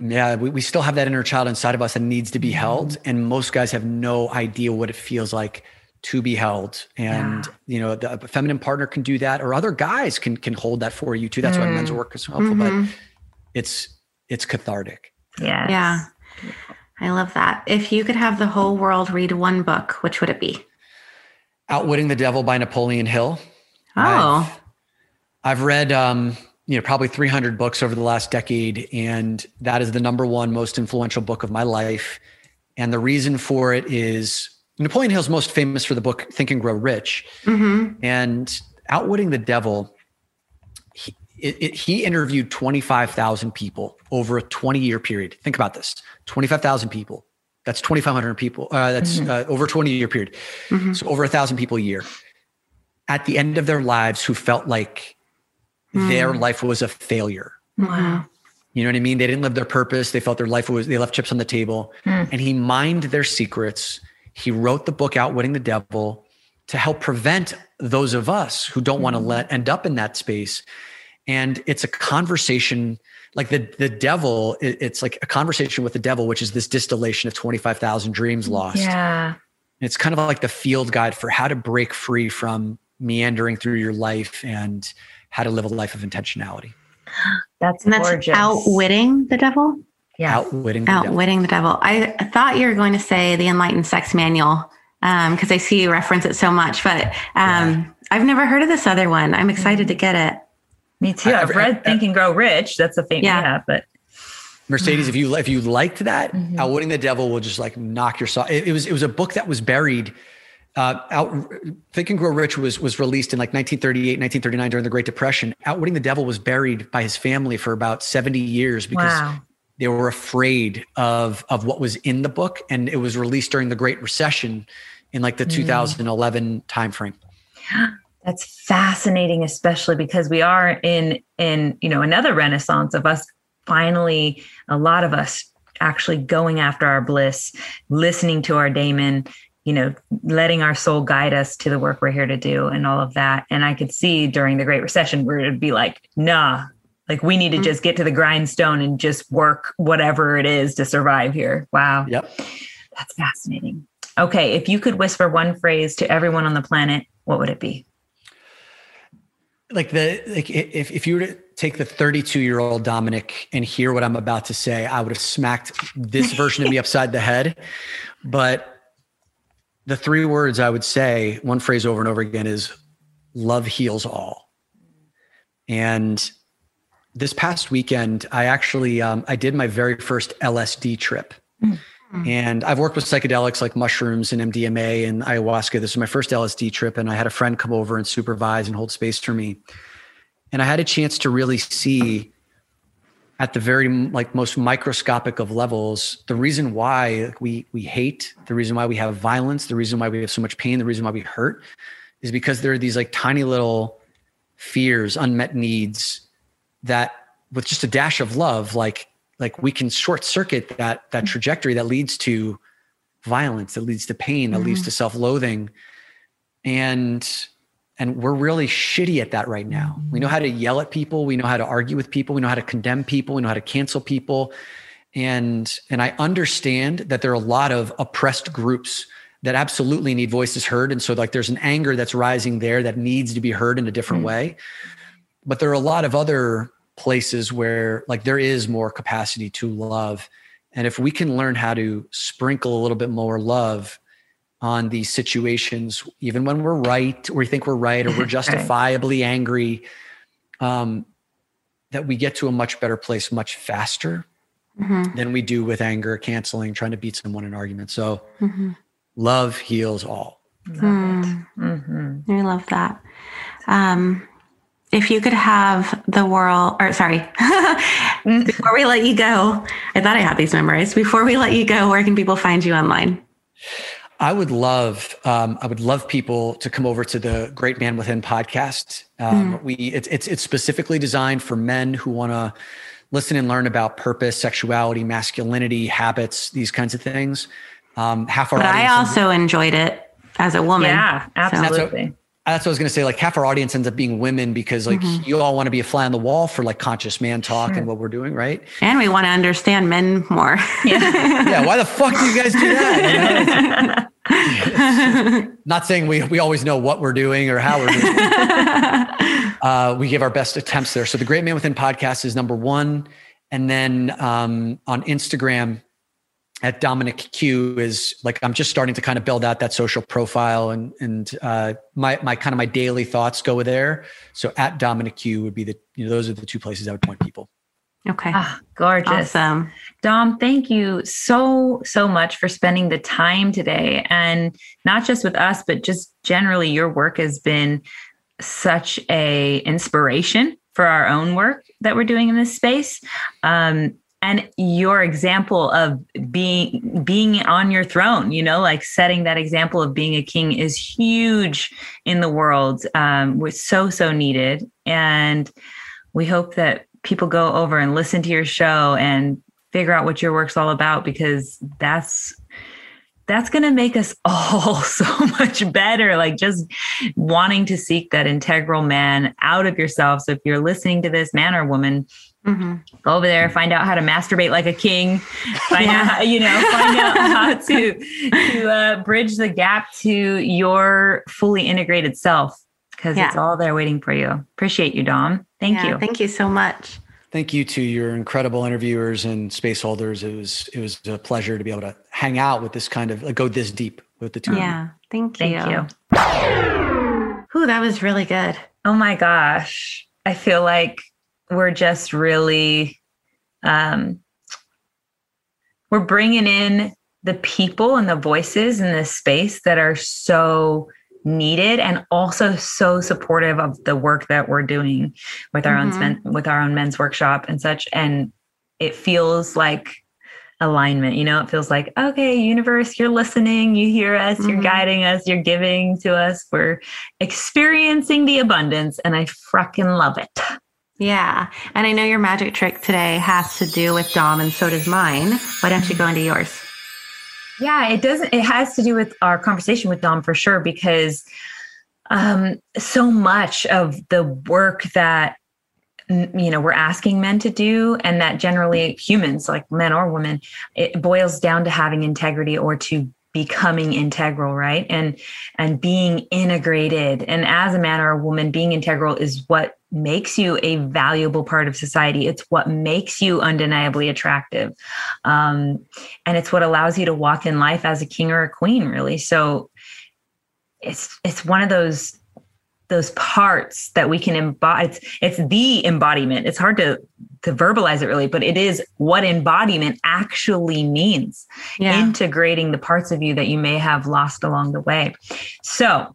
D: Yeah, we, we still have that inner child inside of us that needs to be mm-hmm. held. And most guys have no idea what it feels like to be held. And yeah. you know, the feminine partner can do that, or other guys can can hold that for you too. That's mm. why men's work is so helpful. Mm-hmm. But it's it's cathartic.
B: Yeah.
C: Yeah. I love that. If you could have the whole world read one book, which would it be?
D: Outwitting the Devil by Napoleon Hill.
C: Oh.
D: I've, I've read um you know probably 300 books over the last decade and that is the number one most influential book of my life and the reason for it is napoleon hill's most famous for the book think and grow rich mm-hmm. and outwitting the devil he, it, it, he interviewed 25000 people over a 20 year period think about this 25000 people that's 2500 people uh, that's mm-hmm. uh, over 20 year period mm-hmm. so over a thousand people a year at the end of their lives who felt like mm. their life was a failure.
C: Wow.
D: You know what I mean? They didn't live their purpose. They felt their life was, they left chips on the table.
B: Hmm.
D: And he mined their secrets. He wrote the book, Outwitting the Devil, to help prevent those of us who don't want to let end up in that space. And it's a conversation like the the devil. it- it's like a conversation with the devil, which is this distillation of twenty five thousand dreams lost.
B: Yeah.
D: It's kind of like the field guide for how to break free from meandering through your life and how to live a life of intentionality.
B: That's
C: And that's
B: gorgeous.
C: outwitting the devil.
B: Yeah.
D: Outwitting the devil.
C: Outwitting the devil. I thought you were going to say the Enlightened Sex Manual because I see you reference it so much, but um, I've never heard of this other one. I'm excited to get it.
B: Me too.
D: I-
B: I've read
D: I-
B: Think and Grow Rich. That's a famous.
C: Yeah.
B: Yeah. but
D: Mercedes, if you if you liked that,
B: Mhm.
D: Outwitting the Devil will just like knock your soul. It, it was it was a book that was buried. Uh, out Think and Grow Rich was was released in like 1938, 1939 during the Great Depression. Outwitting the Devil was buried by his family for about 70 years because
B: wow.
D: they were afraid of of what was in the book, and it was released during the Great Recession in like the
B: Mm.
D: 2011 timeframe.
B: That's fascinating, especially because we are in in you know another renaissance of us finally a lot of us actually going after our bliss, listening to our daemon, you know, letting our soul guide us to the work we're here to do and all of that. And I could see during the Great Recession where it'd be like, nah, like we need to
C: Mhm.
B: just get to the grindstone and just work whatever it is to survive here. Wow.
D: Yep.
B: That's fascinating. Okay, if you could whisper one phrase to everyone on the planet, what would it be?
D: like the like if if you were to take the 32 year old Dominick and hear what I'm about to say, I would have smacked this version of me upside the head. But the three words I would say, one phrase over and over again is love heals all. And this past weekend, I actually um, I did my very first LSD trip. And I've worked with psychedelics like mushrooms and MDMA and ayahuasca. This was my first LSD trip, and I had a friend come over and supervise and hold space for me. And I had a chance to really see at the very like most microscopic of levels the reason why we we hate, the reason why we have violence, the reason why we have so much pain, the reason why we hurt is because there are these like tiny little fears, unmet needs that with just a dash of love like like we can short circuit that that trajectory that leads to violence that leads to pain that leads mm-hmm. to self-loathing. And and we're really shitty at that right now. We know how to yell at people. We know how to argue with people. We know how to condemn people. We know how to cancel people. And and i understand that there are a lot of oppressed groups that absolutely need voices heard. And so like there's an anger that's rising there that needs to be heard in a different
B: Mm.
D: way. But there are a lot of other places where like there is more capacity to love. And if we can learn how to sprinkle a little bit more love on these situations even when we're right or we think we're right or we're justifiably angry um, that we get to a much better place much faster
C: Mhm,
D: than we do with anger canceling trying to beat someone in an argument so
C: mhm.
D: love heals all
B: Love
C: Hmm.
B: it. Mhm.
C: I love that. Um, if you could have the world, or sorry, before we let you go, I thought I had these memorized. Before we let you go, where can people find you online?
D: I would love, um, I would love people to come over to the Great Man Within podcast. Um, We, it's, it's it's specifically designed for men who want to listen and learn about purpose, sexuality, masculinity, habits, these kinds of things. Um, half our
C: But I
D: audience,
C: also enjoyed it as a woman.
B: Yeah,
D: That's what-
B: absolutely.
D: That's what I was going to say. Like half our audience ends up being women because like
C: Mhm.
D: you all want to be a fly on the wall for like conscious man talk
B: Sure.
D: and what we're doing, right?
C: And we want to understand men more.
D: Yeah. yeah. Why the fuck do you guys do that? You know? Not saying we we always know what we're doing or how we're doing. uh, we give our best attempts there. So the Great Man Within podcast is number one, and then um, on Instagram at Dominick Q is like I'm just starting to kind of build out that social profile, and and uh, my my kind of my daily thoughts go there. So at Dominick Q would be the you know those are the two places I would point people.
C: okay.
B: Ah, gorgeous.
C: Awesome.
B: Dom, thank you so, so much for spending the time today. And not just with us, but just generally, your work has been such a inspiration for our own work that we're doing in this space. Um, and your example of being being on your throne, you know, like setting that example of being a king is huge in the world. Um, was so so needed, and we hope that people go over and listen to your show and figure out what your work's all about because that's that's going to make us all so much better like just wanting to seek that integral man out of yourself so if you're listening to this man or woman mm-hmm. go over there find out how to masturbate like a king find yeah. out how, you know find out how to to uh, bridge the gap to your fully integrated self because yeah. it's all there waiting for you appreciate you dom thank yeah, you
C: thank you so much
D: Thank you to your incredible interviewers and space holders. It was it was a pleasure to be able to hang out with this kind of like, go this deep with the two.
C: Yeah, thank
B: you. Thank you.
C: Ooh, that was really good.
B: Oh my gosh, I feel like we're just really um, we're bringing in the people and the voices in this space that are so needed and also so supportive of the work that we're doing with our mm-hmm. own with our own men's workshop and such and it feels like alignment you know it feels like okay universe you're listening you hear us mm-hmm. you're guiding us you're giving to us we're experiencing the abundance and i freaking love it
C: yeah and i know your magic trick today has to do with dom and so does mine why don't you go into yours
B: yeah, it doesn't. It has to do with our conversation with Dom for sure, because um, so much of the work that you know we're asking men to do and that generally humans like men or women it boils down to having integrity or to becoming integral right? And and being integrated. And as a man or a woman being integral is what makes you a valuable part of society. It's what makes you undeniably attractive. Um, and it's what allows you to walk in life as a king or a queen really. So it's it's one of those those parts that we can embody it's, it's the embodiment. It's hard to to verbalize it really but it is what embodiment actually means yeah. integrating the parts of you that you may have lost along the way so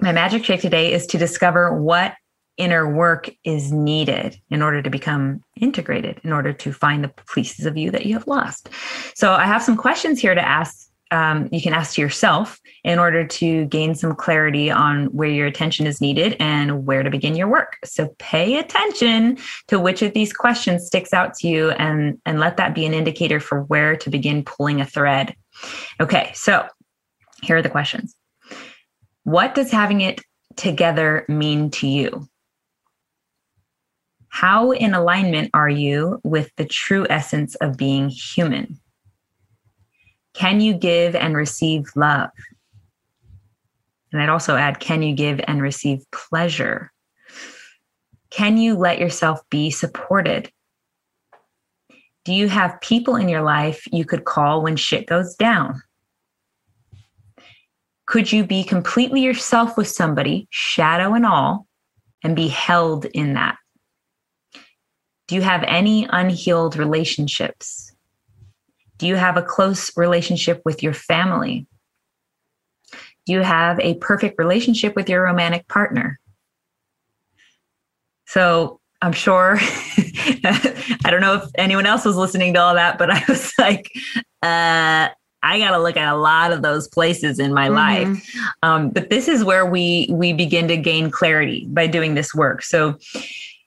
B: my magic trick today is to discover what inner work is needed in order to become integrated in order to find the pieces of you that you have lost so i have some questions here to ask um, you can ask yourself in order to gain some clarity on where your attention is needed and where to begin your work. So pay attention to which of these questions sticks out to you and, and let that be an indicator for where to begin pulling a thread. Okay, so here are the questions. What does having it together mean to you? How in alignment are you with the true essence of being human? Can you give and receive love? And I'd also add, can you give and receive pleasure? Can you let yourself be supported? Do you have people in your life you could call when shit goes down? Could you be completely yourself with somebody, shadow and all, and be held in that? Do you have any unhealed relationships? Do you have a close relationship with your family? Do you have a perfect relationship with your romantic partner? So I'm sure, I don't know if anyone else was listening to all that, but I was like, uh, I got to look at a lot of those places in my mm-hmm. life. Um, but this is where we we begin to gain clarity by doing this work. So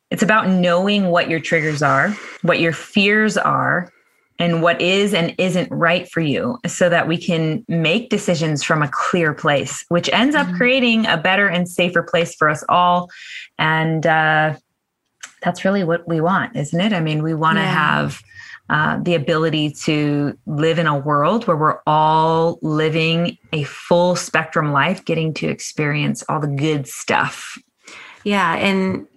B: it's about knowing what your triggers are, what your fears are, and what is and isn't right for you so that we can make decisions from a clear place, which ends up mm-hmm. creating a better and safer place for us all. And uh, that's really what we want, isn't it? I mean, we want to yeah. have uh, the ability to live in a world where we're all living a full spectrum life, getting to experience all the good stuff.
C: Yeah. And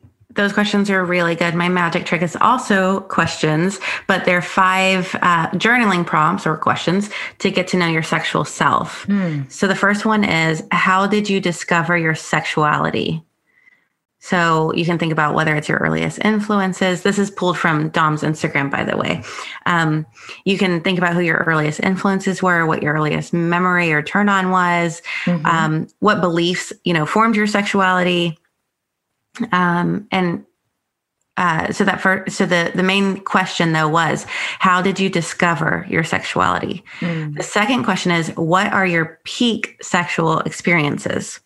C: those questions are really good. My magic trick is also questions, but they're five uh, journaling prompts or questions to get to know your sexual self. Mm. So the first one is How did you discover your sexuality? So you can think about whether it's your earliest influences. This is pulled from Dom's Instagram, by the way. Um, you can think about who your earliest influences were, what your earliest memory or turn on was, mm-hmm. um, what beliefs, you know, formed your sexuality um, and uh, so that for so the the main question though was how did you discover your sexuality? Mm. The second question is what are your peak sexual experiences?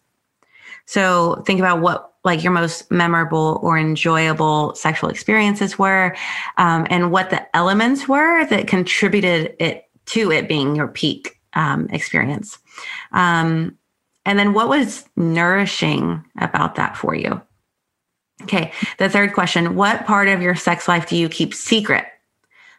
C: So think about what like your most memorable or enjoyable sexual experiences were, um, and what the elements were that contributed it to it being your peak um, experience. Um, and then what was nourishing about that for you? Okay. The third question, what part of your sex life do you keep secret?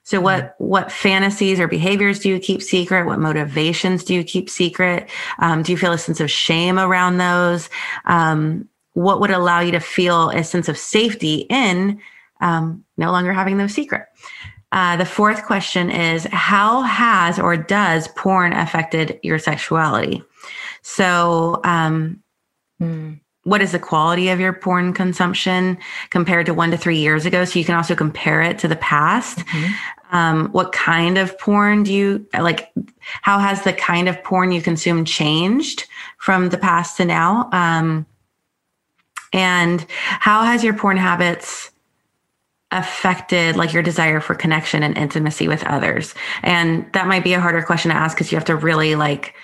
C: So what mm-hmm. what fantasies or behaviors do you keep secret? What motivations do you keep secret? Um, do you feel a sense of shame around those? Um, what would allow you to feel a sense of safety in um, no longer having those secret? Uh, the fourth question is how has or does porn affected your sexuality? So, um, mm what is the quality of your porn consumption compared to one to three years ago? So you can also compare it to the past. Mm-hmm. Um, what kind of porn do you like? How has the kind of porn you consume changed from the past to now? Um, and how has your porn habits affected like your desire for connection and intimacy with others? And that might be a harder question to ask because you have to really like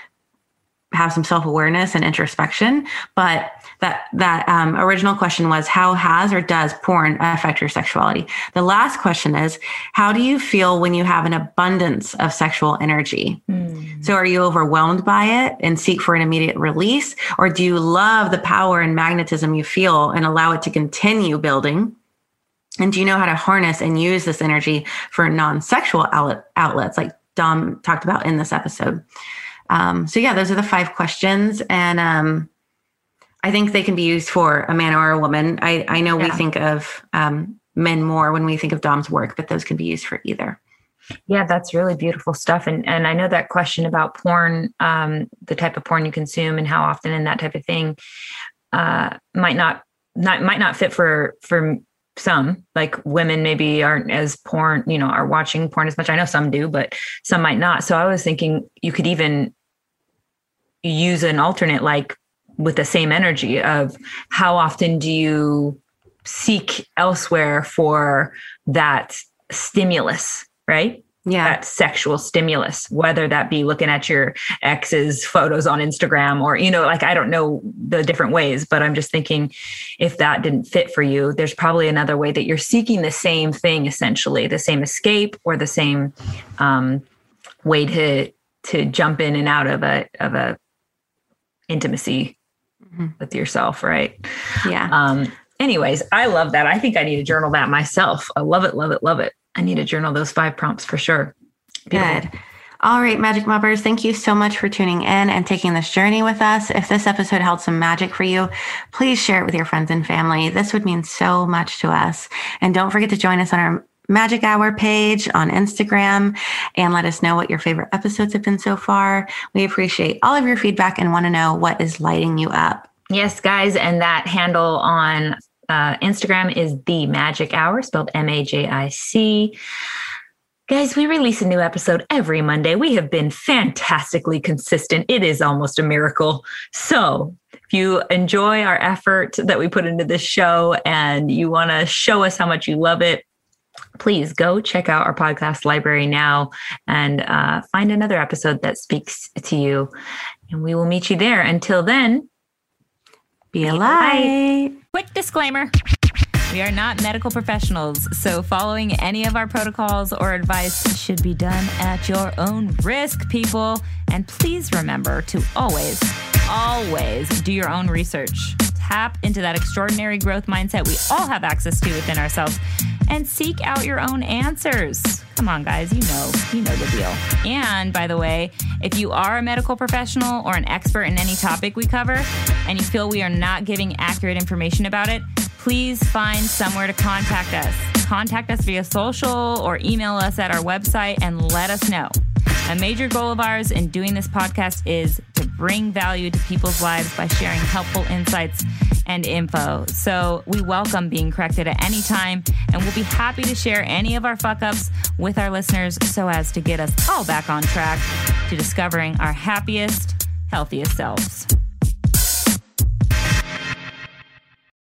C: have some self-awareness and introspection but that that um, original question was how has or does porn affect your sexuality? The last question is how do you feel when you have an abundance of sexual energy? Mm. so are you overwhelmed by it and seek for an immediate release? Or do you love the power and magnetism you feel and allow it to continue building? And do you know how to harness and use this energy for non-sexual outlet, outlets like dom talked about in this episode? Um, so yeah, those are the five questions, and um, I think they can be used for a man or a woman. I I know yeah. we think of um, men more when we think of Dom's work, but those can be used for either.
B: Yeah, that's really beautiful stuff. And and I know that question about porn, um, the type of porn you consume and how often and that type of thing, uh, might not not might not fit for for some like women maybe aren't as porn you know are watching porn as much i know some do but some might not so i was thinking you could even use an alternate like with the same energy of how often do you seek elsewhere for that stimulus, right?
C: Yeah.
B: That sexual stimulus, whether that be looking at your ex's photos on Instagram or, you know, like I don't know the different ways, but I'm just thinking if that didn't fit for you, there's probably another way that you're seeking the same thing, essentially, the same escape or the same um, way to to jump in and out of a of a intimacy mm-hmm. with yourself, right?
C: Yeah.
B: Um, anyways, I love that. I think I need to journal that myself. I love it, love it, love it. I need to journal those five prompts for sure.
C: Beautiful. Good. All right, Magic Mobbers, thank you so much for tuning in and taking this journey with us. If this episode held some magic for you, please share it with your friends and family. This would mean so much to us. And don't forget to join us on our Majic Hour page on Instagram and let us know what your favorite episodes have been so far. We appreciate all of your feedback and want to know what is lighting you up.
B: Yes, guys. And that handle on uh, Instagram is the Majic Hour, spelled M A J I C. Guys, we release a new episode every Monday. We have been fantastically consistent. It is almost a miracle. So, if you enjoy our effort that we put into this show and you want to show us how much you love it, please go check out our podcast library now and uh, find another episode that speaks to you. And we will meet you there. Until then,
C: be alive.
E: Quick disclaimer. We are not medical professionals, so following any of our protocols or advice should be done at your own risk, people. And please remember to always, always do your own research. Tap into that extraordinary growth mindset we all have access to within ourselves and seek out your own answers. Come on, guys, you know, you know the deal. And by the way, if you are a medical professional or an expert in any topic we cover and you feel we are not giving accurate information about it, please find somewhere to contact us. Contact us via social or email us at our website and let us know. A major goal of ours in doing this podcast is to bring value to people's lives by sharing helpful insights and info. So we welcome being corrected at any time, and we'll be happy to share any of our fuck ups with our listeners so as to get us all back on track to discovering our happiest, healthiest selves.